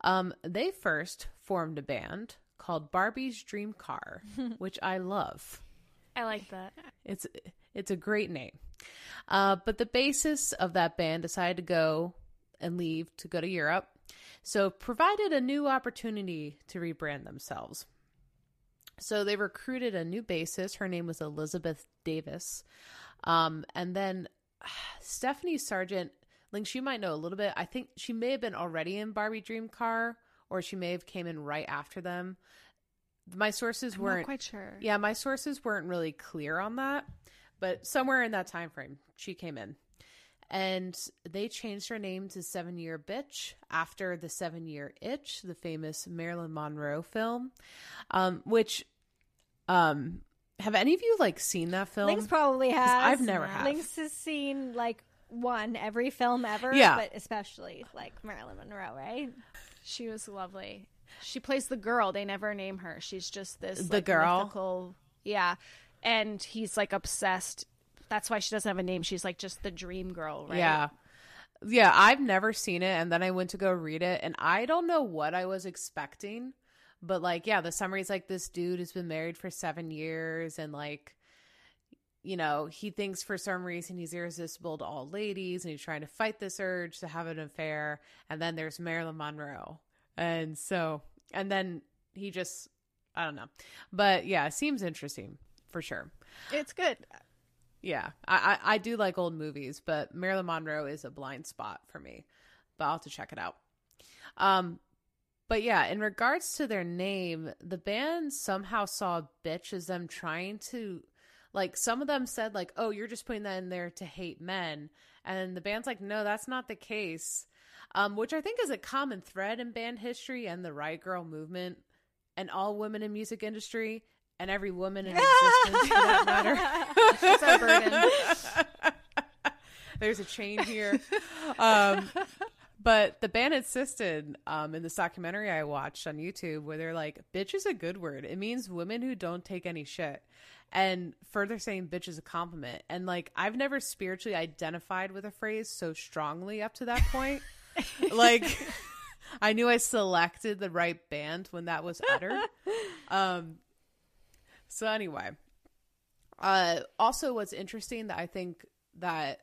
Um, they first formed a band called Barbie's Dream Car, *laughs* which I love. I like that. It's it's a great name. Uh, but the basis of that band decided to go and leave to go to Europe, so provided a new opportunity to rebrand themselves. So they recruited a new bassist. Her name was Elizabeth Davis. Um, and then *sighs* Stephanie Sargent, Lynx, you might know a little bit. I think she may have been already in Barbie Dream Car, or she may have came in right after them. My sources I'm weren't quite sure. Yeah, my sources weren't really clear on that, but somewhere in that time frame, she came in. And they changed her name to Seven Year Bitch after the Seven Year Itch, the famous Marilyn Monroe film, um, which um, have any of you like seen that film? Links probably has. I've never had. Lynx has seen like one every film ever. Yeah. but especially like Marilyn Monroe, right? She was lovely. She plays the girl. They never name her. She's just this the like, girl. Mythical, yeah, and he's like obsessed. That's why she doesn't have a name. She's like just the dream girl, right? Yeah. Yeah, I've never seen it and then I went to go read it and I don't know what I was expecting but like, yeah, the summary's like this dude has been married for seven years and like, you know, he thinks for some reason he's irresistible to all ladies and he's trying to fight this urge to have an affair. And then there's Marilyn Monroe. And so, and then he just, I don't know. But yeah, it seems interesting for sure. It's good. Yeah, I, I, I do like old movies, but Marilyn Monroe is a blind spot for me. But I'll have to check it out. Um, but yeah, in regards to their name, the band somehow saw bitch as them trying to like some of them said like, "Oh, you're just putting that in there to hate men." And the band's like, "No, that's not the case." Um, which I think is a common thread in band history and the Riot Grrrl movement and all women in music industry and every woman in *laughs* existence for that matter. It's burden. *laughs* There's a chain here. Um, but the band insisted um, in this documentary I watched on YouTube where they're like, bitch is a good word. It means women who don't take any shit. And further saying bitch is a compliment. And like, I've never spiritually identified with a phrase so strongly up to that point. *laughs* like, I knew I selected the right band when that was uttered. Um, so anyway, uh, also what's interesting that I think that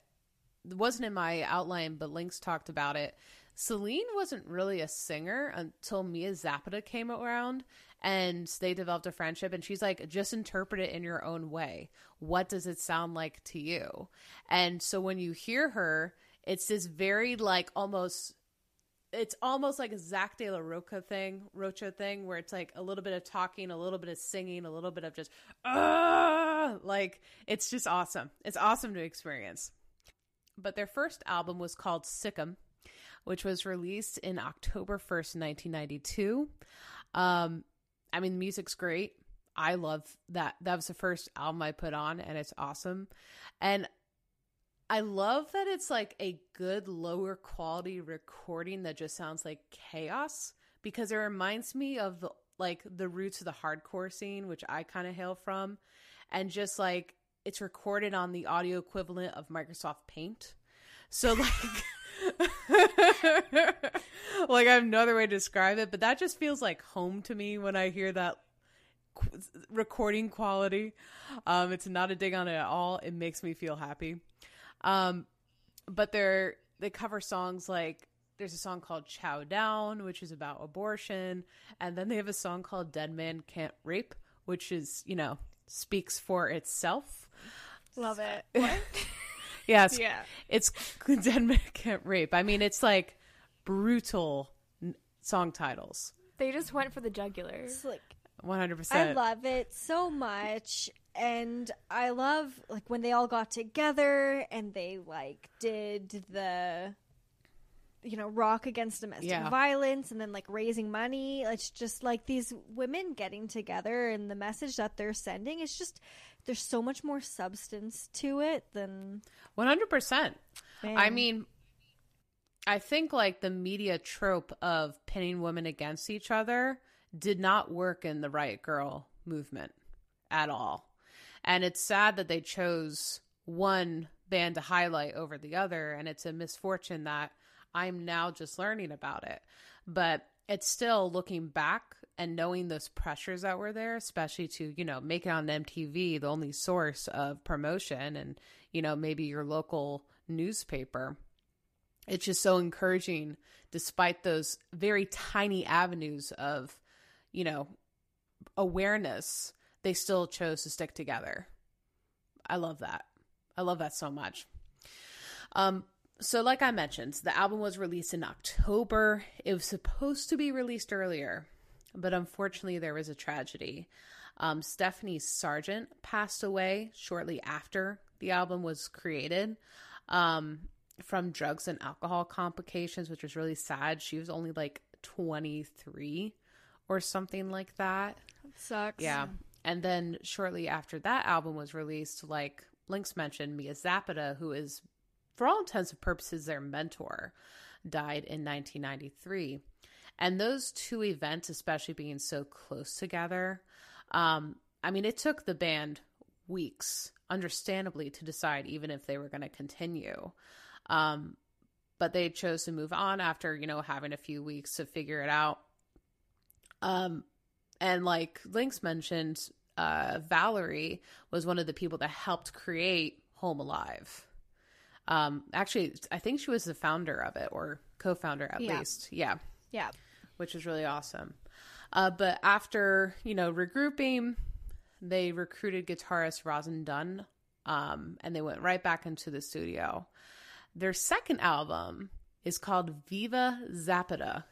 wasn't in my outline, but Links talked about it. Selene wasn't really a singer until Mia Zapata came around and they developed a friendship. And she's like just interpret it in your own way. What does it sound like to you? And so when you hear her it's this very like almost it's almost like a Zach De La Rocha thing, Rocha thing, where it's like a little bit of talking, a little bit of singing, a little bit of just, ah, like it's just awesome. It's awesome to experience. But their first album was called Sick 'Em, which was released in October 1st, 1992. Um, I mean, the music's great. I love that. That was the first album I put on, and it's awesome. And I love that it's like a good lower quality recording that just sounds like chaos because it reminds me of the, like the roots of the hardcore scene, which I kind of hail from, and just like it's recorded on the audio equivalent of Microsoft Paint. So *laughs* like like I have no other way to describe it, but that just feels like home to me when I hear that qu- recording quality. Um, it's not a dig on it at all. It makes me feel happy. Um, but they're they cover songs like there's a song called Chow Down, which is about abortion, and then they have a song called Dead Man Can't Rape, which is you know speaks for itself. Love it. *laughs* *laughs* Yes, Yeah. it's *laughs* Dead Man Can't Rape. I mean, it's like brutal song titles. They just went for the jugular. It's like 100%. I love it so much. And I love like when they all got together and they like did the you know, rock against domestic Yeah. violence and then like raising money. It's just like these women getting together and the message that they're sending is just there's so much more substance to it than One hundred percent. I mean, I think like the media trope of pinning women against each other did not work in the Riot Grrrl movement at all. And it's sad that they chose one band to highlight over the other. And it's a misfortune that I'm now just learning about it. But it's still looking back and knowing those pressures that were there, especially to, you know, make it on MTV, the only source of promotion and, you know, maybe your local newspaper. It's just so encouraging despite those very tiny avenues of, you know, awareness, they still chose to stick together. I love that. I love that so much. Um, so like I mentioned, the album was released in October. It was supposed to be released earlier, but unfortunately there was a tragedy. Um, Stephanie Sargent passed away shortly after the album was created um, from drugs and alcohol complications, which was really sad. She was only like 23 or something like that. sucks. Yeah. And then shortly after that album was released, like Links mentioned, Mia Zapata, who is, for all intents and purposes, their mentor, died in 1993. And those two events, especially being so close together, um, I mean, it took the band weeks, understandably, to decide even if they were going to continue. Um, but they chose to move on after, you know, having a few weeks to figure it out. Um, and like Links mentioned, uh, Valerie was one of the people that helped create Home Alive. Um, actually, I think she was the founder of it or co-founder at Yeah. least. Yeah, Yeah. which was really awesome. Uh, but after you know regrouping, they recruited guitarist Roisin Dunne, um, and they went right back into the studio. Their second album is called Viva Zapata,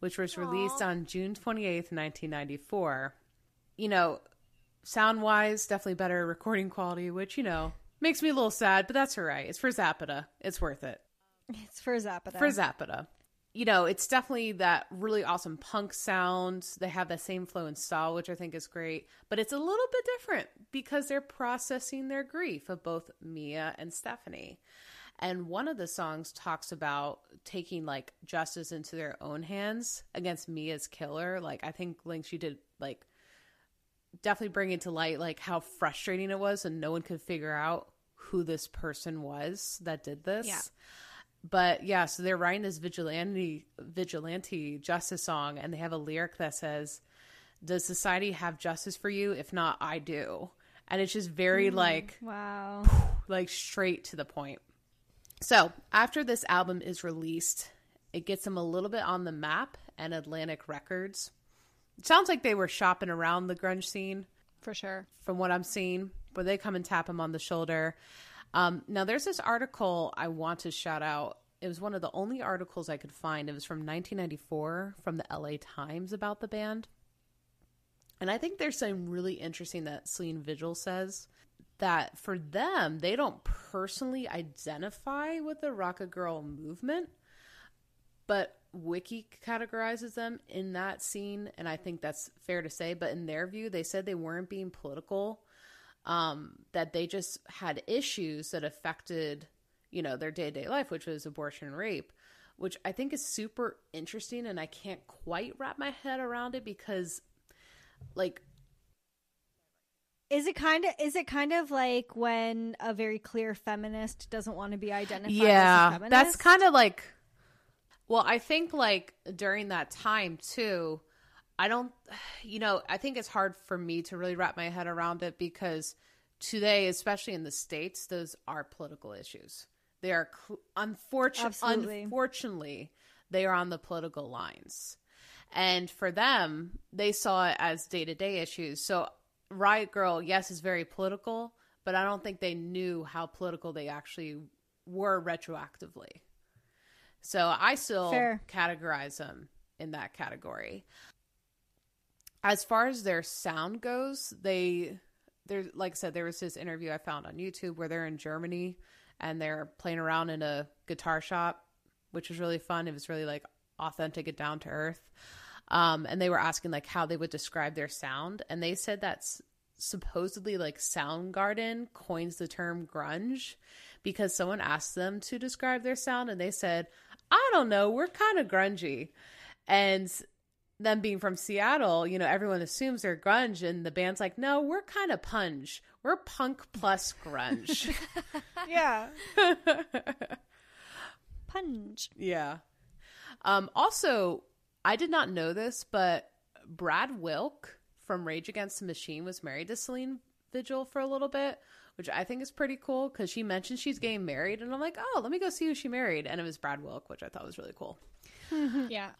which was released on June 28th, 1994. You know, sound wise, definitely better recording quality, which, you know, makes me a little sad, but that's all right. It's for Zapata. It's worth it. It's for Zapata. For Zapata. You know, it's definitely that really awesome punk sound. They have that same flow and style, which I think is great, but it's a little bit different because they're processing their grief of both Mia and Stephanie. And one of the songs talks about taking like justice into their own hands against Mia's killer. Like I think Link you did like definitely bring it to light like how frustrating it was and no one could figure out who this person was that did this. Yeah. But yeah, so they're writing this vigilante vigilante justice song and they have a lyric that says, Does society have justice for you? If not, I do. And it's just very mm, like Wow. like straight to the point. So, after this album is released, it gets them a little bit on the map and Atlantic Records. It sounds like they were shopping around the grunge scene For sure. from what I'm seeing, but they come and tap him on the shoulder. Um, now, there's this article I want to shout out. It was one of the only articles I could find. It was from 1994 from the LA Times about the band. And I think there's something really interesting that Selene Vigil says that for them, they don't personally identify with the Riot Grrrl movement, but Wiki categorizes them in that scene. And I think that's fair to say. But in their view, they said they weren't being political, um, that they just had issues that affected, you know, their day to day life, which was abortion and rape. Which I think is super interesting, and I can't quite wrap my head around it because, like, Is it kind of is it kind of like when a very clear feminist doesn't want to be identified as a yeah feminist? that's kind of like well i think like during that time too i don't *sighs* you know i think it's hard for me to really wrap my head around it because today especially in the states those are political issues. They are cl- unfortunate unfortunately they are on the political lines. And for them they saw it as day-to-day issues. So Riot Grrrl yes is very political but i don't think they knew how political they actually were retroactively. So i still Fair. categorize them in that category. As far as their sound goes they there like i said there was this interview i found on youtube where they're in germany and they're playing around in a guitar shop which was really fun. It was really like authentic and down to earth um, and they were asking like how they would describe their sound and they said that's supposedly like soundgarden coins the term grunge because someone asked them to describe their sound and they said i don't know we're kind of grungy and them being from seattle you know everyone assumes they're grunge and the band's like no we're kind of punch we're punk plus grunge *laughs* yeah. *laughs* Punch. Yeah. Um, also, I did not know this, but Brad Wilk from Rage Against the Machine was married to Selene Vigil for a little bit, which I think is pretty cool because she mentioned she's getting married, and I'm like, oh, let me go see who she married, and it was Brad Wilk, which I thought was really cool. *laughs* Yeah.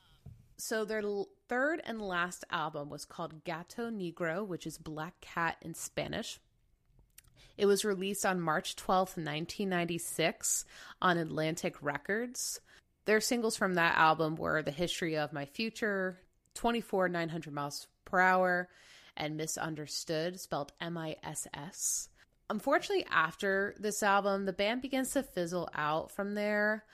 So their l- third and last album was called Gato Negro, which is Black Cat in Spanish. It was released on March 12th, 1996 on Atlantic Records. Their singles from that album were The History of My Future, 24 900 Miles Per Hour, and Misunderstood, spelled M I S S. Unfortunately, after this album, the band begins to fizzle out from there.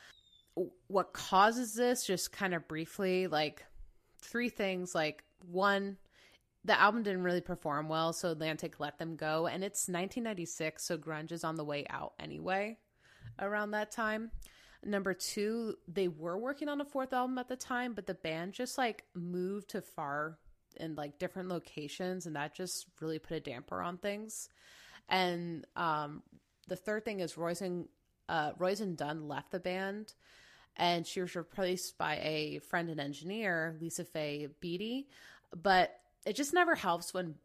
What causes this, just kind of briefly, like three things. Like, one, the album didn't really perform well, so Atlantic let them go. And it's 1996, so grunge is on the way out anyway around that time. Number two, they were working on a fourth album at the time, but the band just like moved to far in like different locations, and that just really put a damper on things. And um, the third thing is Roisin uh, Roisin Dunne left the band, and she was replaced by a friend and engineer, Lisa Faye Beatty. But it just never helps when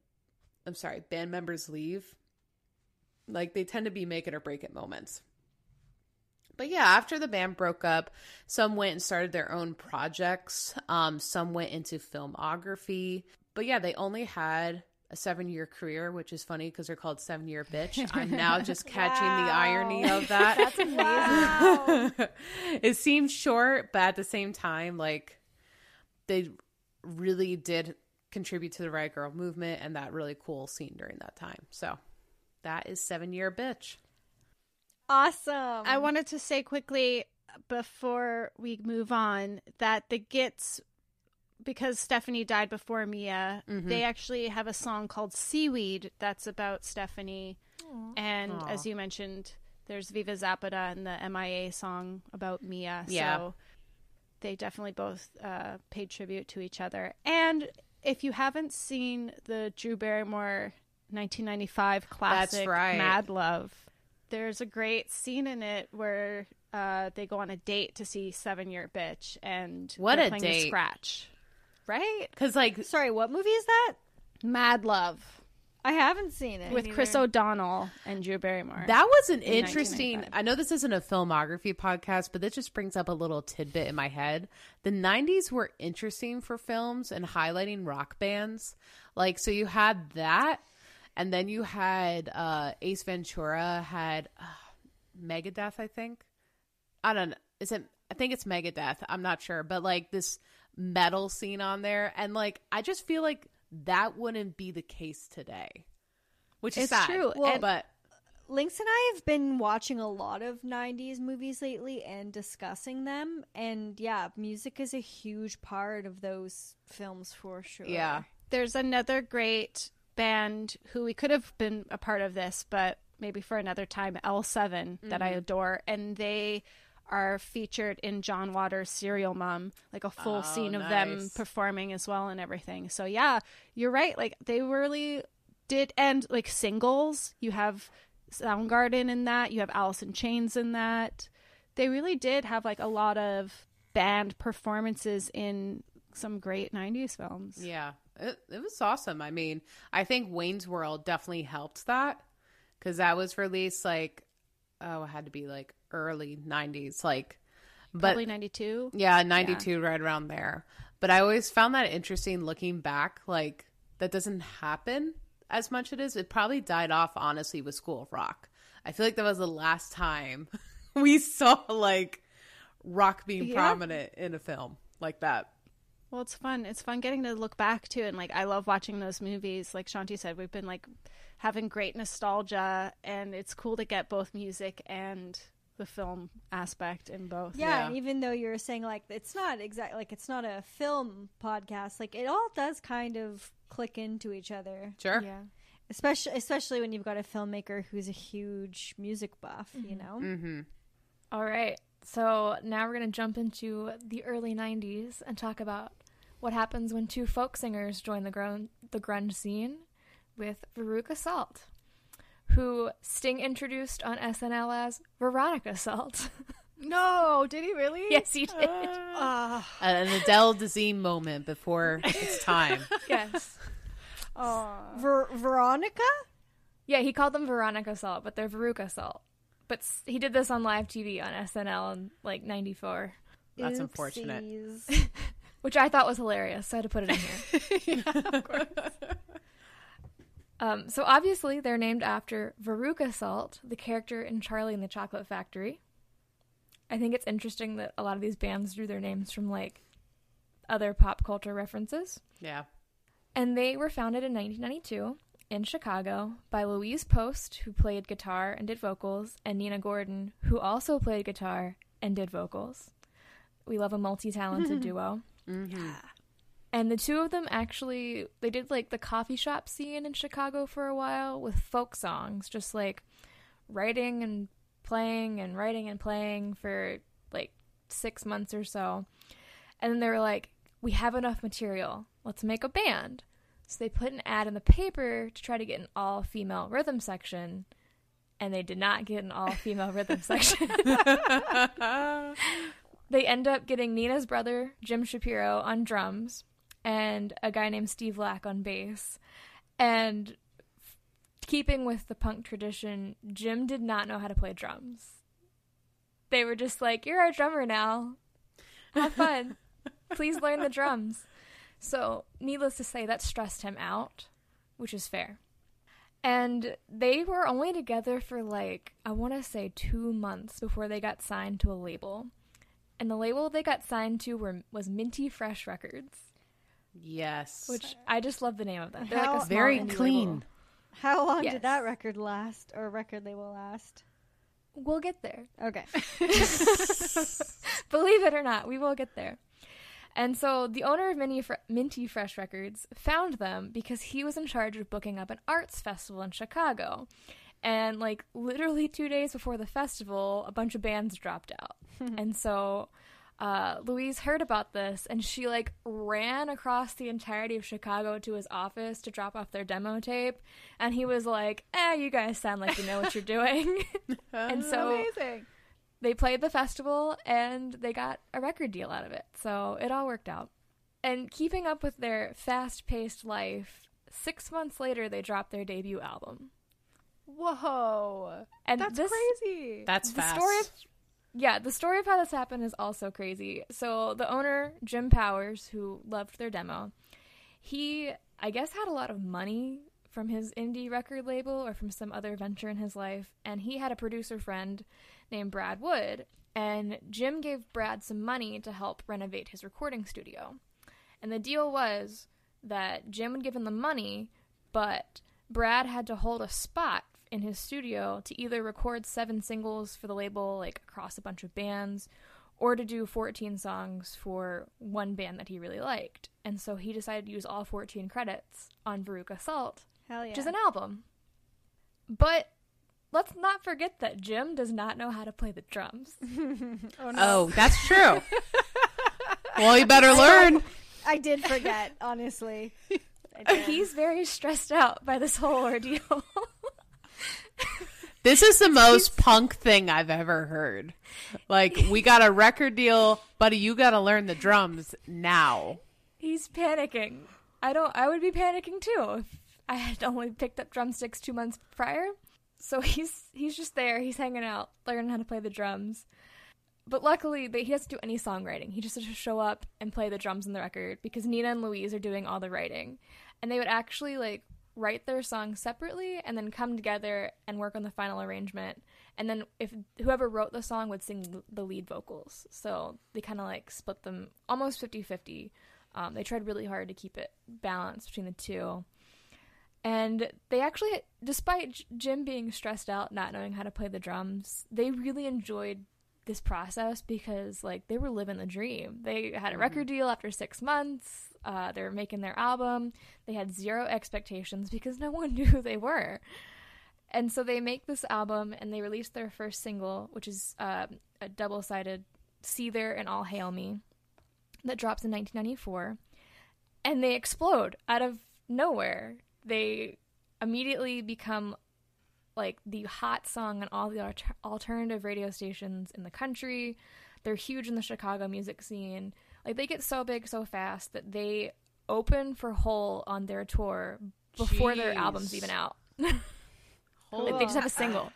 I'm sorry, band members leave. Like they tend to be make it or break it moments. But yeah, after the band broke up, some went and started their own projects. Um, some went into filmography. But yeah, they only had a seven year career, which is funny because they're called Seven Year Bitch. I'm now *laughs* just catching the irony of that. That's amazing. *laughs* it seems short, but at the same time, like they really did contribute to the Riot Grrrl movement and that really cool scene during that time. So that is Seven Year Bitch. Awesome. I wanted to say quickly before we move on that the Gits, because Stephanie died before Mia, they actually have a song called Seaweed that's about Stephanie. And Aw. as you mentioned, there's Viva Zapata and the MIA song about Mia. Yeah. So they definitely both uh, paid tribute to each other. And if you haven't seen the Drew Barrymore 1995 classic right. Mad Love, there's a great scene in it where uh, they go on a date to see Seven Year Bitch and What a date. Scratch. Right? Because, like, Sorry, what movie is that? Mad Love I haven't seen it. with Chris O'Donnell and Drew Barrymore. That was an in interesting. I know this isn't a filmography podcast, but this just brings up a little tidbit in my head. The 90s were interesting for films and highlighting rock bands. Like, so you had that, and then you had uh, Ace Ventura had uh, Megadeth, I think. I don't know. Is it? I think it's Megadeth. I'm not sure, but like this metal scene on there, and like I just feel like that wouldn't be the case today, which is It's sad. true. Well, And- but Lynx and I have been watching a lot of 90s movies lately and discussing them. And yeah, music is a huge part of those films for sure. yeah. There's another great band who we could have been a part of this, but maybe for another time, L7 that Mm-hmm. I adore. And they are featured in John Waters' Serial Mom, like a full Oh, scene of them performing as well and everything. So yeah, you're right. Like they really did and like singles. You have Soundgarden in that, you have Alice in Chains in that. They really did have like a lot of band performances in some great 90s films. Yeah, it, it was awesome. I mean, I think Wayne's World definitely helped that because that was released like, oh, it had to be like early 90s. Like, but Probably 92. yeah, 92, right around there. But I always found that interesting looking back. Like, that doesn't happen as much it is. It probably died off, honestly, with School of Rock. I feel like that was the last time *laughs* we saw like rock being Yeah. prominent in a film like that. Well, it's fun. It's fun getting to look back to and like I love watching those movies. Like Shanti said, we've been like having great nostalgia and it's cool to get both music and the film aspect in both. Yeah, Yeah. and even though you're saying like it's not exactly like it's not a film podcast, like it all does kind of click into each other. Sure. Yeah. Especially especially when you've got a filmmaker who's a huge music buff, you know? Mm-hmm. All right. So now we're going to jump into the early 90s and talk about what happens when two folk singers join the grunge, the grunge scene with Veruca Salt, who Sting introduced on SNL as Veronica Salt. *laughs* No, did he really? yes, he did. Ah. An Adele Dazeem moment before its time. *laughs* yes. Ver- Veronica? Yeah, he called them Veronica Salt, but they're Veruca Salt. But he did this on live TV on SNL in like 94, That's unfortunate. *laughs* Which I thought was hilarious, so I had to put it in here. *laughs* *laughs* Um, so obviously they're named after Veruca Salt, the character in Charlie and the Chocolate Factory. I think it's interesting that a lot of these bands drew their names from like other pop culture references. Yeah. And they were founded in 1992 in Chicago by Louise Post, who played guitar and did vocals, and Nina Gordon, who also played guitar and did vocals. We love a multi-talented *laughs* duo. Mm-hmm. And the two of them actually they did like the coffee shop scene in Chicago for a while with folk songs, just like writing and playing and writing and playing for like 6 months or so. And then they were like, "We have enough material. Let's make a band." So they put an ad in the paper to try to get an all-female rhythm section, and they did not get an all-female rhythm *laughs* section. *laughs* they end up getting Nina's brother, Jim Shapiro, on drums, and a guy named Steve Lack on bass. And f- keeping with the punk tradition, Jim did not know how to play drums. They were just like, You're our drummer now. Have fun. *laughs* Please learn the drums. So, needless to say, that stressed him out, which is fair. And they were only together for like, I want to say two months before they got signed to a label and the label they got signed to were was Minty Fresh Records. Yes. which I just love the name of that. They're How- like a small very indie clean. label. How long Yes. did that record last, or record label last? We'll get there. Okay. *laughs* *laughs* Believe it or not, we will get there. And so the owner of Minty, Fre- Minty Fresh Records found them because he was in charge of booking up an arts festival in Chicago. And like literally two days before the festival, a bunch of bands dropped out. *laughs* and so uh, Louise heard about this and she like ran across the entirety of Chicago to his office to drop off their demo tape. And he was like, eh, you guys sound like you know what you're *laughs* doing. *laughs* and so Amazing. they played the festival and they got a record deal out of it. So it all worked out. And keeping up with their fast paced life, six months later they dropped their debut album. Whoa. And That's this, crazy. That's the fast. story of yeah, the story of how this happened is also crazy. So the owner, Jim Powers, who loved their demo, he I guess had a lot of money from his indie record label or from some other venture in his life, and he had a producer friend named Brad Wood, and Jim gave Brad some money to help renovate his recording studio. And the deal was that Jim would give him the money, but Brad had to hold a spot in his studio to either record seven singles for the label, like across a bunch of bands, or to do 14 songs for one band that he really liked. And so he decided to use all 14 credits on Veruca Salt, Hell yeah. which is an album. But let's not forget that Jim does not know how to play the drums. *laughs* Oh, no oh, that's true. *laughs* well, you better learn. I did forget, honestly. *laughs* He's very stressed out by this whole ordeal. *laughs* This is the most punk thing I've ever heard. Like, we got a record deal, buddy. You got to learn the drums now. He's panicking. I don't. I would be panicking too if I had only picked up drumsticks two months prior. So he's he's just there. He's hanging out, learning how to play the drums. But luckily, they, he doesn't do any songwriting. He just has to show up and play the drums in the record because Nina and Louise are doing all the writing, and they would actually like write their songs separately and then come together and work on the final arrangement. And then if whoever wrote the song would sing the lead vocals. So they kind of like split them almost 50-50. Um, they tried really hard to keep it balanced between the two. And they actually, despite Jim being stressed out, not knowing how to play the drums, they really enjoyed this process because, like, they were living the dream. They had a record deal after six months. Uh, they were making their album. They had zero expectations because no one *laughs* knew who they were. And so they make this album and they release their first single, which is uh, a double sided Seether and All Hail Me, that drops in 1994. And they explode out of nowhere. They immediately become like the hot song on all the alter- alternative radio stations in the country. They're huge in the Chicago music scene. Like they get so big so fast that they open for Hole on their tour before their album's even out. *laughs* Like, they just have a single.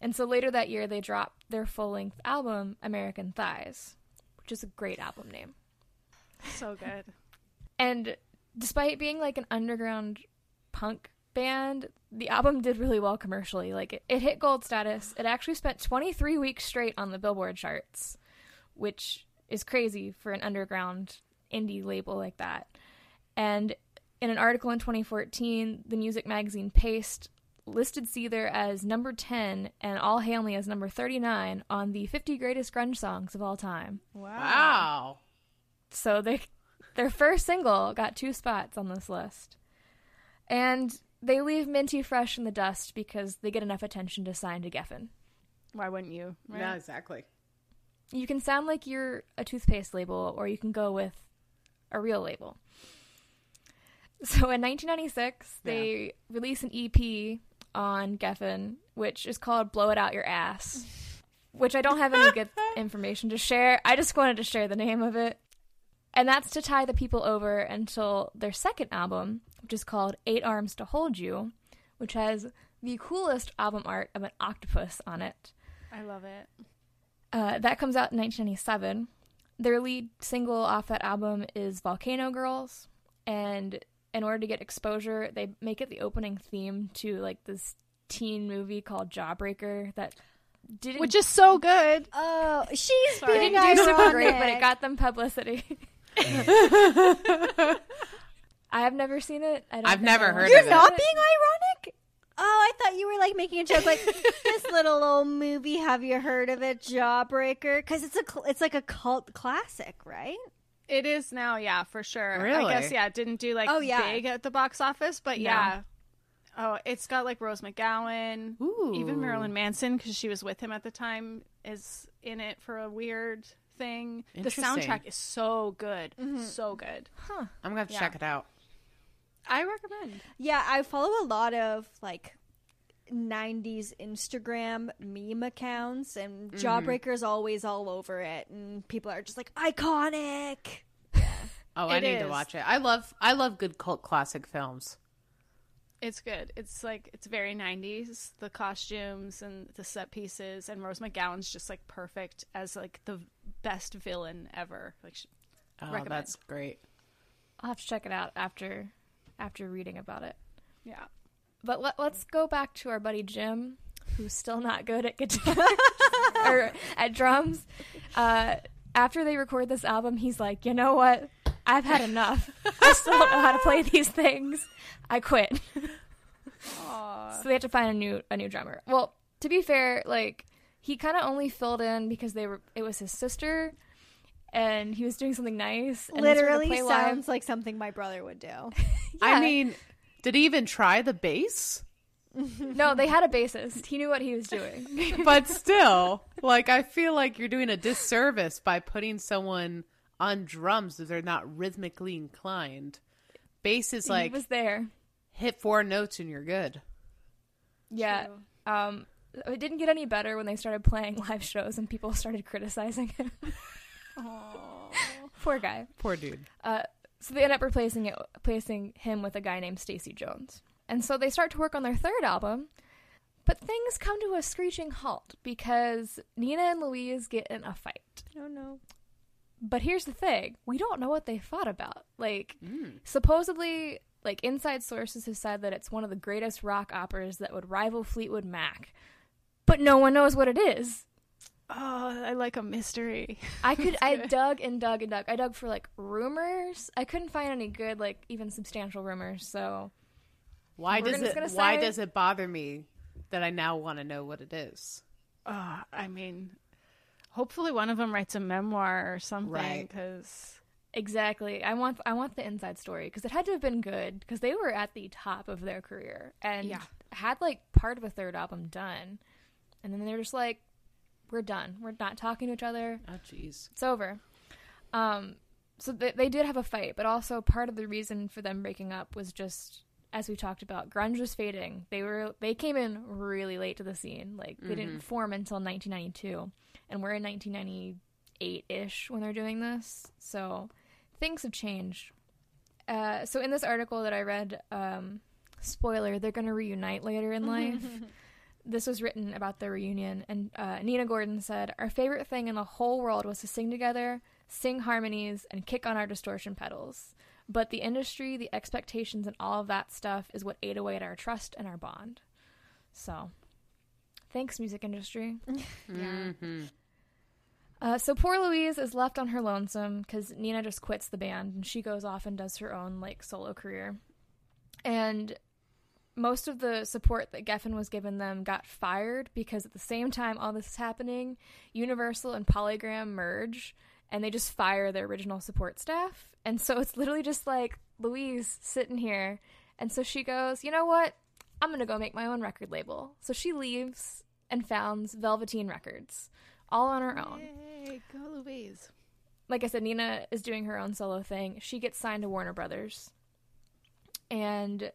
And so later that year, they dropped their full length album, American Thighs, which is a great album name. So good. And despite being like an underground punk band, the album did really well commercially. Like, it, it hit gold status. It actually spent 23 weeks straight on the Billboard charts, which is crazy for an underground indie label like that. And in an article in 2014, the music magazine Paste listed Seether as number 10 and All Hail Me as number 39 on the 50 greatest grunge songs of all time. Wow. So they their first single got two spots on this list. And they leave Minty fresh in the dust because they get enough attention to sign to Geffen. Why wouldn't you? Right? Yeah, exactly. You can sound like you're a toothpaste label or you can go with a real label. So in 1996, they release an EP on Geffen, which is called Blow It Out Your Ass, *laughs* which I don't have any good information to share. I just wanted to share the name of it. And that's to tie the people over until their second album, which is called Eight Arms to Hold You, which has the coolest album art of an octopus on it. I love it. Uh, that comes out in 1997. Their lead single off that album is Volcano Girls, and in order to get exposure, they make it the opening theme to like this teen movie called Jawbreaker that didn't Which is so good. Oh, she's Sorry. being didn't do super ironic. great, but it got them publicity. *laughs* I have never seen it. I don't I've never I heard want You're of to. it. not being ironic? Oh, I thought you were like making a joke, like this little old movie. Have you heard of it, Jawbreaker? Because it's a cl- it's like a cult classic, right? It is now, yeah, for sure. Really? I guess yeah, it didn't do like Oh, yeah. big at the box office, but No. yeah. Oh, it's got like Rose McGowan, Ooh. even Marilyn Manson because she was with him at the time is in it for a weird thing. The soundtrack is so good, mm-hmm. so good. Huh. I'm gonna have to Yeah. check it out. I recommend. Yeah, I follow a lot of like 90s Instagram meme accounts, and mm-hmm. Jawbreaker's always all over it, and people are just like iconic. *laughs* Oh, I It need to watch it. I love I love good cult classic films. It's good. It's like it's very 90s. The costumes and the set pieces and Rose McGowan's just like perfect as like the best villain ever. Like Oh, Recommend. that's great. I'll have to check it out after after reading about it. yeah. But let, let's go back to our buddy Jim, who's still not good at *laughs* guitar *laughs* or at drums. Uh, after they record this album, he's like, you know what? I've had enough. I still don't know how to play these things. I quit. *laughs* so they have to find a new a new drummer. Well, to be fair, like he kind of only filled in because they were it was his sister, and he was doing something nice. And they Literally play live. sounds like something my brother would do. *laughs* I mean, did he even try the bass? *laughs* No, they had a bassist. He knew what he was doing. *laughs* but still, like I feel like you're doing a disservice by putting someone on drums if they're not rhythmically inclined. Bass is he like was there. hit four notes and you're good. Yeah. Um, it didn't get any better when they started playing live shows and people started criticizing him. Poor guy. Poor dude. Uh, so they end up replacing it, placing him with a guy named Stacy Jones. And so they start to work on their third album, but things come to a screeching halt because Nina and Louise get in a fight. Oh no. But here's the thing: we don't know what they fought about. Like, supposedly, like inside sources have said that it's one of the greatest rock operas that would rival Fleetwood Mac, but no one knows what it is. Oh, I like a mystery. I *laughs* could, I dug and dug and dug. I dug for like rumors. I couldn't find any good, like even substantial rumors. So Why does it gonna why does it bother me that I now want to know what it is? Uh, I mean, hopefully one of them writes a memoir or something Right. because exactly, I want, I want the inside story because it had to have been good because they were at the top of their career and Yeah. had like part of a third album done, and then they're just like, we're done. We're not talking to each other. Oh jeez. it's over. Um, so they, they did have a fight, but also part of the reason for them breaking up was just as we talked about, grunge was fading. They were they came in really late to the scene. Like they didn't form until 1992, and we're in 1998 ish when they're doing this. So things have changed. Uh, so in this article that I read, um, spoiler, they're going to reunite later in *laughs* life. This was written about their reunion, and uh, Nina Gordon said, Our favorite thing in the whole world was to sing together, sing harmonies, and kick on our distortion pedals. But the industry, the expectations, and all of that stuff is what ate away at our trust and our bond. So, thanks, music industry. *laughs* Mm-hmm. Uh, so poor Louise is left on her lonesome because Nina just quits the band and she goes off and does her own like solo career. And most of the support that Geffen was giving them got fired because at the same time all this is happening, Universal and Polygram merge and they just fire their original support staff. And so it's literally just like Louise sitting here. And so she goes, you know what? I'm going to go make my own record label. So she leaves and founds Velveteen Records, all on her own Yay, go Louise. like I said, Nina is doing her own solo thing. She gets signed to Warner Brothers. And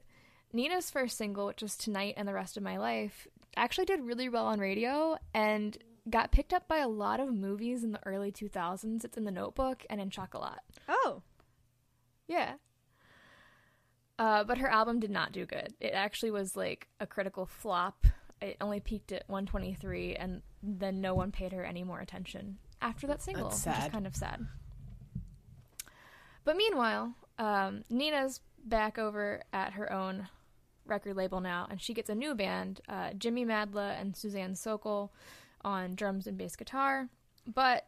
Nina's first single, which was Tonight and the Rest of My Life, actually did really well on radio and got picked up by a lot of movies in the early 2000s. It's in The Notebook and in Chocolat. Oh. Yeah. Uh, but her album did not do good. It actually was like a critical flop. It only peaked at 123, and then no one paid her any more attention after that single, That's which is kind of sad. But meanwhile, um, Nina's back over at her own record label now, and she gets a new band, uh, Jimmy Madia and Suzanne Sokol, on drums and bass guitar. But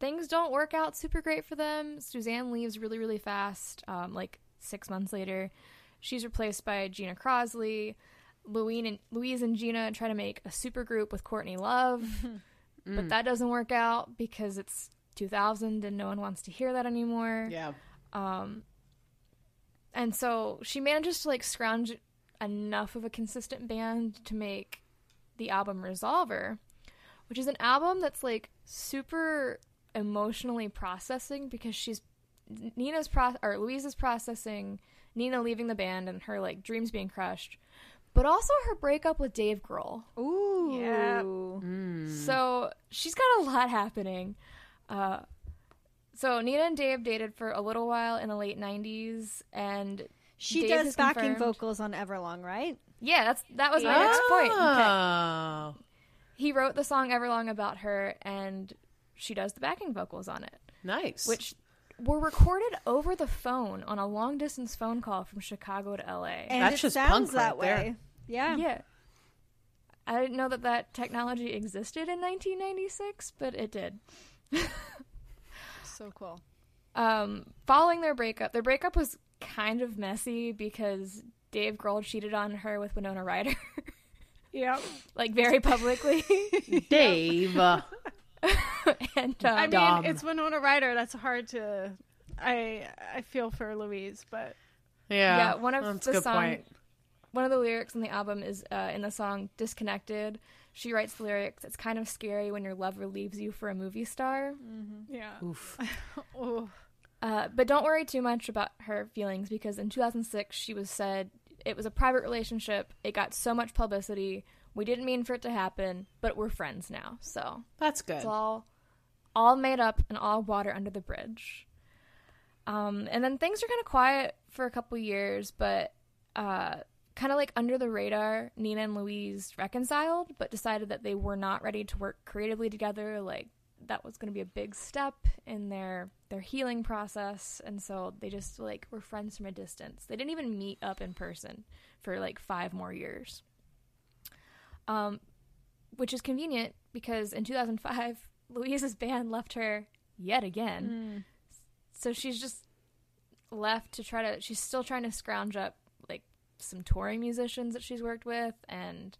things don't work out super great for them. Suzanne leaves really, really fast. Um, like six months later, she's replaced by Gina Crosley. Louise and, Louise and Gina try to make a super group with Courtney Love, *laughs* but that doesn't work out because it's 2000 and no one wants to hear that anymore. Yeah. Um, and so she manages to like scrounge enough of a consistent band to make the album Resolver, which is an album that's like super emotionally processing because she's Nina's pro or Louise's processing Nina leaving the band and her like dreams being crushed, but also her breakup with Dave Grohl. Ooh. Yeah. So she's got a lot happening. Uh, so Nina and Dave dated for a little while in the late '90s, and She Dave does backing confirmed- vocals on Everlong, right? Yeah, that's that was my next point. Oh. He wrote the song Everlong about her, and she does the backing vocals on it, Nice. which were recorded over the phone on a long distance phone call from Chicago to LA. And That's it just sounds punk that right there. way. Yeah. yeah. I didn't know that that technology existed in 1996, but it did. *laughs* So cool. um, following their breakup, their breakup was kind of messy because Dave Grohl cheated on her with Winona Ryder, *laughs* Yep. like very publicly. *laughs* Dave. *laughs* and um, I mean, Dumb. it's Winona Ryder. That's hard to. I I feel for Louise, but Yeah. yeah, one of That's the good song, point. one of the lyrics in the album is uh, in the song "Disconnected." She writes the lyrics. It's kind of scary when your lover leaves you for a movie star. yeah. Oof. Oh, Uh, but don't worry too much about her feelings because in 2006 she was said it was a private relationship. It got so much publicity. We didn't mean for it to happen, but we're friends now. So That's good. it's all all made up and all water under the bridge. Um, and then things are kind of quiet for a couple years, but uh, kind of like under the radar, Nina and Louise reconciled, but decided that they were not ready to work creatively together. Like that was going to be a big step in their their healing process, and so they just like were friends from a distance. They didn't even meet up in person for like five more years. Um, which is convenient because in 2005, *laughs* Louise's band left her yet again. So she's just left to try to. She's still trying to scrounge up like some touring musicians that she's worked with, and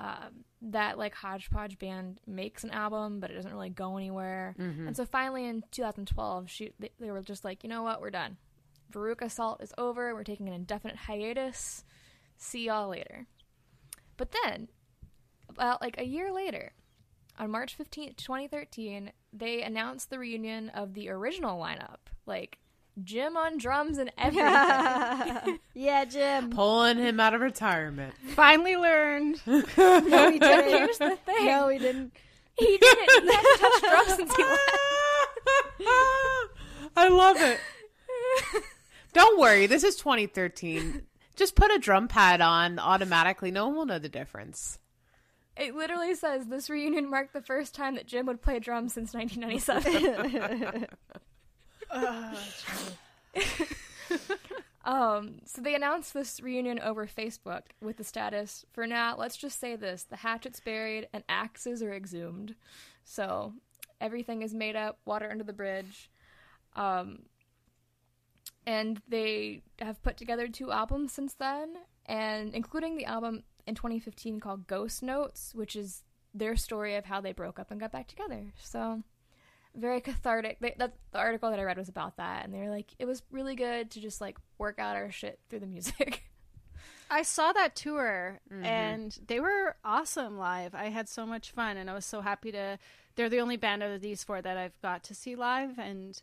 um, that like hodgepodge band makes an album, but it doesn't really go anywhere. And so finally, in 2012, she they, they were just like, you know what, we're done. Veruca Salt is over. We're taking an indefinite hiatus. See y'all later. But then, about like a year later, on March 15th, 2013, they announced the reunion of the original lineup. Like Jim on drums and *laughs* everything. *laughs* yeah, Jim. Pulling him out of retirement. finally learned. *laughs* No, we but didn't. here's the thing. No, we didn't. He didn't. He hadn't touched drums since he left. I love it. Don't worry, this is 2013. Just put a drum pad on automatically. No one will know the difference. It literally says this reunion marked the first time that Jim would play drums since 1997. *laughs* um, so they announced this reunion over Facebook with the status for now. Let's just say this: the hatchet's buried and axes are exhumed. So everything is made up, water under the bridge. Um, and they have put together two albums since then, and including the album in 2015 called Ghost Notes, which is their story of how they broke up and got back together. So very cathartic. They, that the article that I read was about that, and they were like, it was really good to just like work out our shit through the music. *laughs* I saw that tour mm-hmm. and they were awesome live. I had so much fun and I was so happy to. They're the only band out of these four that I've got to see live, and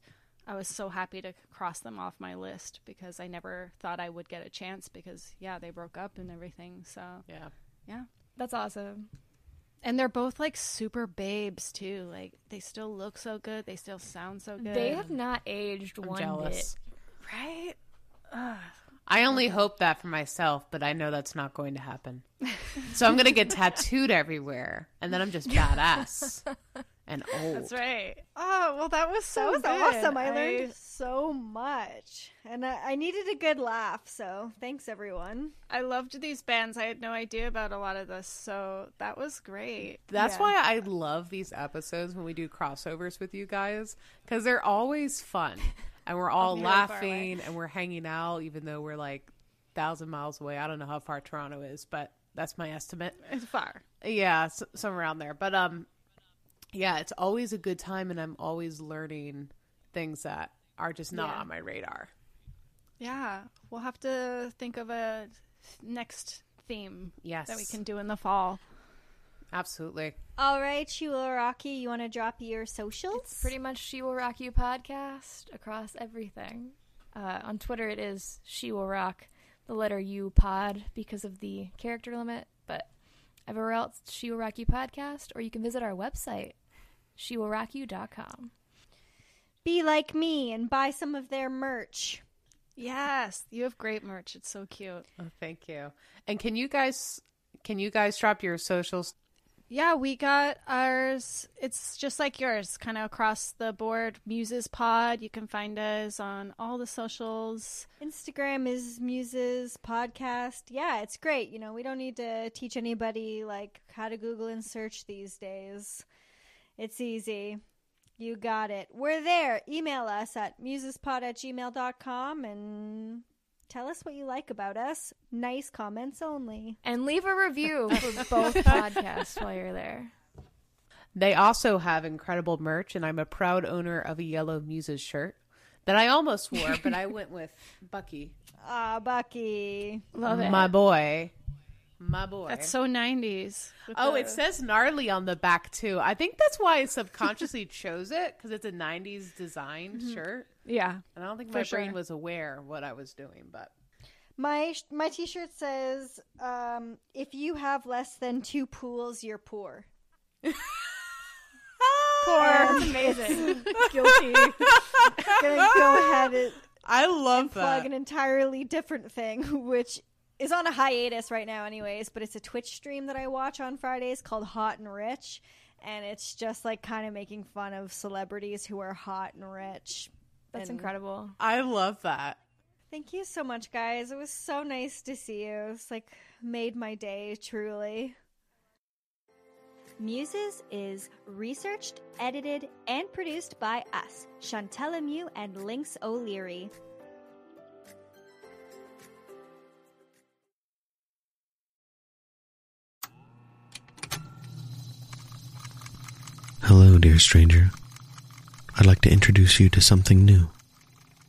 I was so happy to cross them off my list because I never thought I would get a chance because yeah, they broke up and everything. So Yeah. yeah. That's awesome. And they're both like super babes too. Like they still look so good. They still sound so good. They have not aged I'm one jealous. bit. right. I only hope that for myself, but I know that's not going to happen. so I'm going to get *laughs* tattooed everywhere, and then I'm just *laughs* badass. And *laughs* old. That's right. Oh well, that was so That was good. awesome. I learned so much, and I, I needed a good laugh. So thanks, everyone. I loved these bands. I had no idea about a lot of this, so that was great. That's Yeah. why I love these episodes when we do crossovers with you guys because they're always fun *laughs* and we're all be really far laughing and we're hanging out even though we're like thousand miles away. I don't know how far Toronto is, but that's my estimate. It's far. Yeah, s- somewhere around there. But um, yeah, it's always a good time, and I'm always learning things that are just not Yeah. on my radar. Yeah, we'll have to think of a next theme Yes, that we can do in the fall. absolutely. All right, Sheila Rocky, you want to drop your socials? It's pretty much She Will Rock You podcast across everything. Uh, on Twitter, it is She Will Rock the letter U pod because of the character limit, but everywhere else, She Will Rock You podcast, or you can visit our website, shewillrockyou.com. be like me and buy some of their merch. Yes, you have great merch. It's so cute. Oh, thank you. And can you guys can you guys drop your socials? Yeah, we got ours. It's just like yours, kind of across the board. Muses Pod. You can find us on all the socials. Instagram is Muses Podcast. Yeah, it's great. You know, we don't need to teach anybody like how to Google and search these days. It's easy. You got it. We're there. Email us at musespod at gmail.com and tell us what you like about us. Nice comments only. And leave a review *laughs* for both podcasts while you're there. They also have incredible merch, and I'm a proud owner of a yellow Muses shirt that I almost wore, but I *laughs* went with Bucky, Ah, Bucky. Love it. my boy, my boy. That's so 90s. Oh, the- it says gnarly on the back too. I think that's why I subconsciously *laughs* chose it because it's a '90s designed shirt, Yeah. and I don't think For my brain was aware of what I was doing. But My my t-shirt says, um, "If you have less than two pools, you're poor." *laughs* Poor. amazing. *laughs* Guilty. Gonna go ahead and, I love and plug an entirely different thing, which is on a hiatus right now, anyways. But it's a Twitch stream that I watch on Fridays called Hot and Rich, and it's just like kind of making fun of celebrities who are hot and rich. That's And- incredible. I love that. Thank you so much, guys. It was so nice to see you. It's like made my day, truly. Muses is researched, edited, and produced by us, Chantella Mew and Lynx O'Leary. Hello, dear stranger. I'd like to introduce you to something new,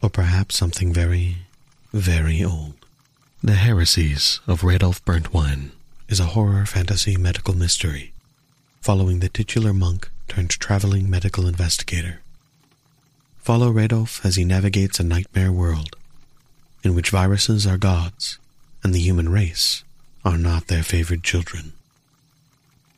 or perhaps something very, very old. The Heresies of Radolf Burntwine is a horror fantasy medical mystery following the titular monk turned traveling medical investigator. Follow Radolf as he navigates a nightmare world in which viruses are gods and the human race are not their favored children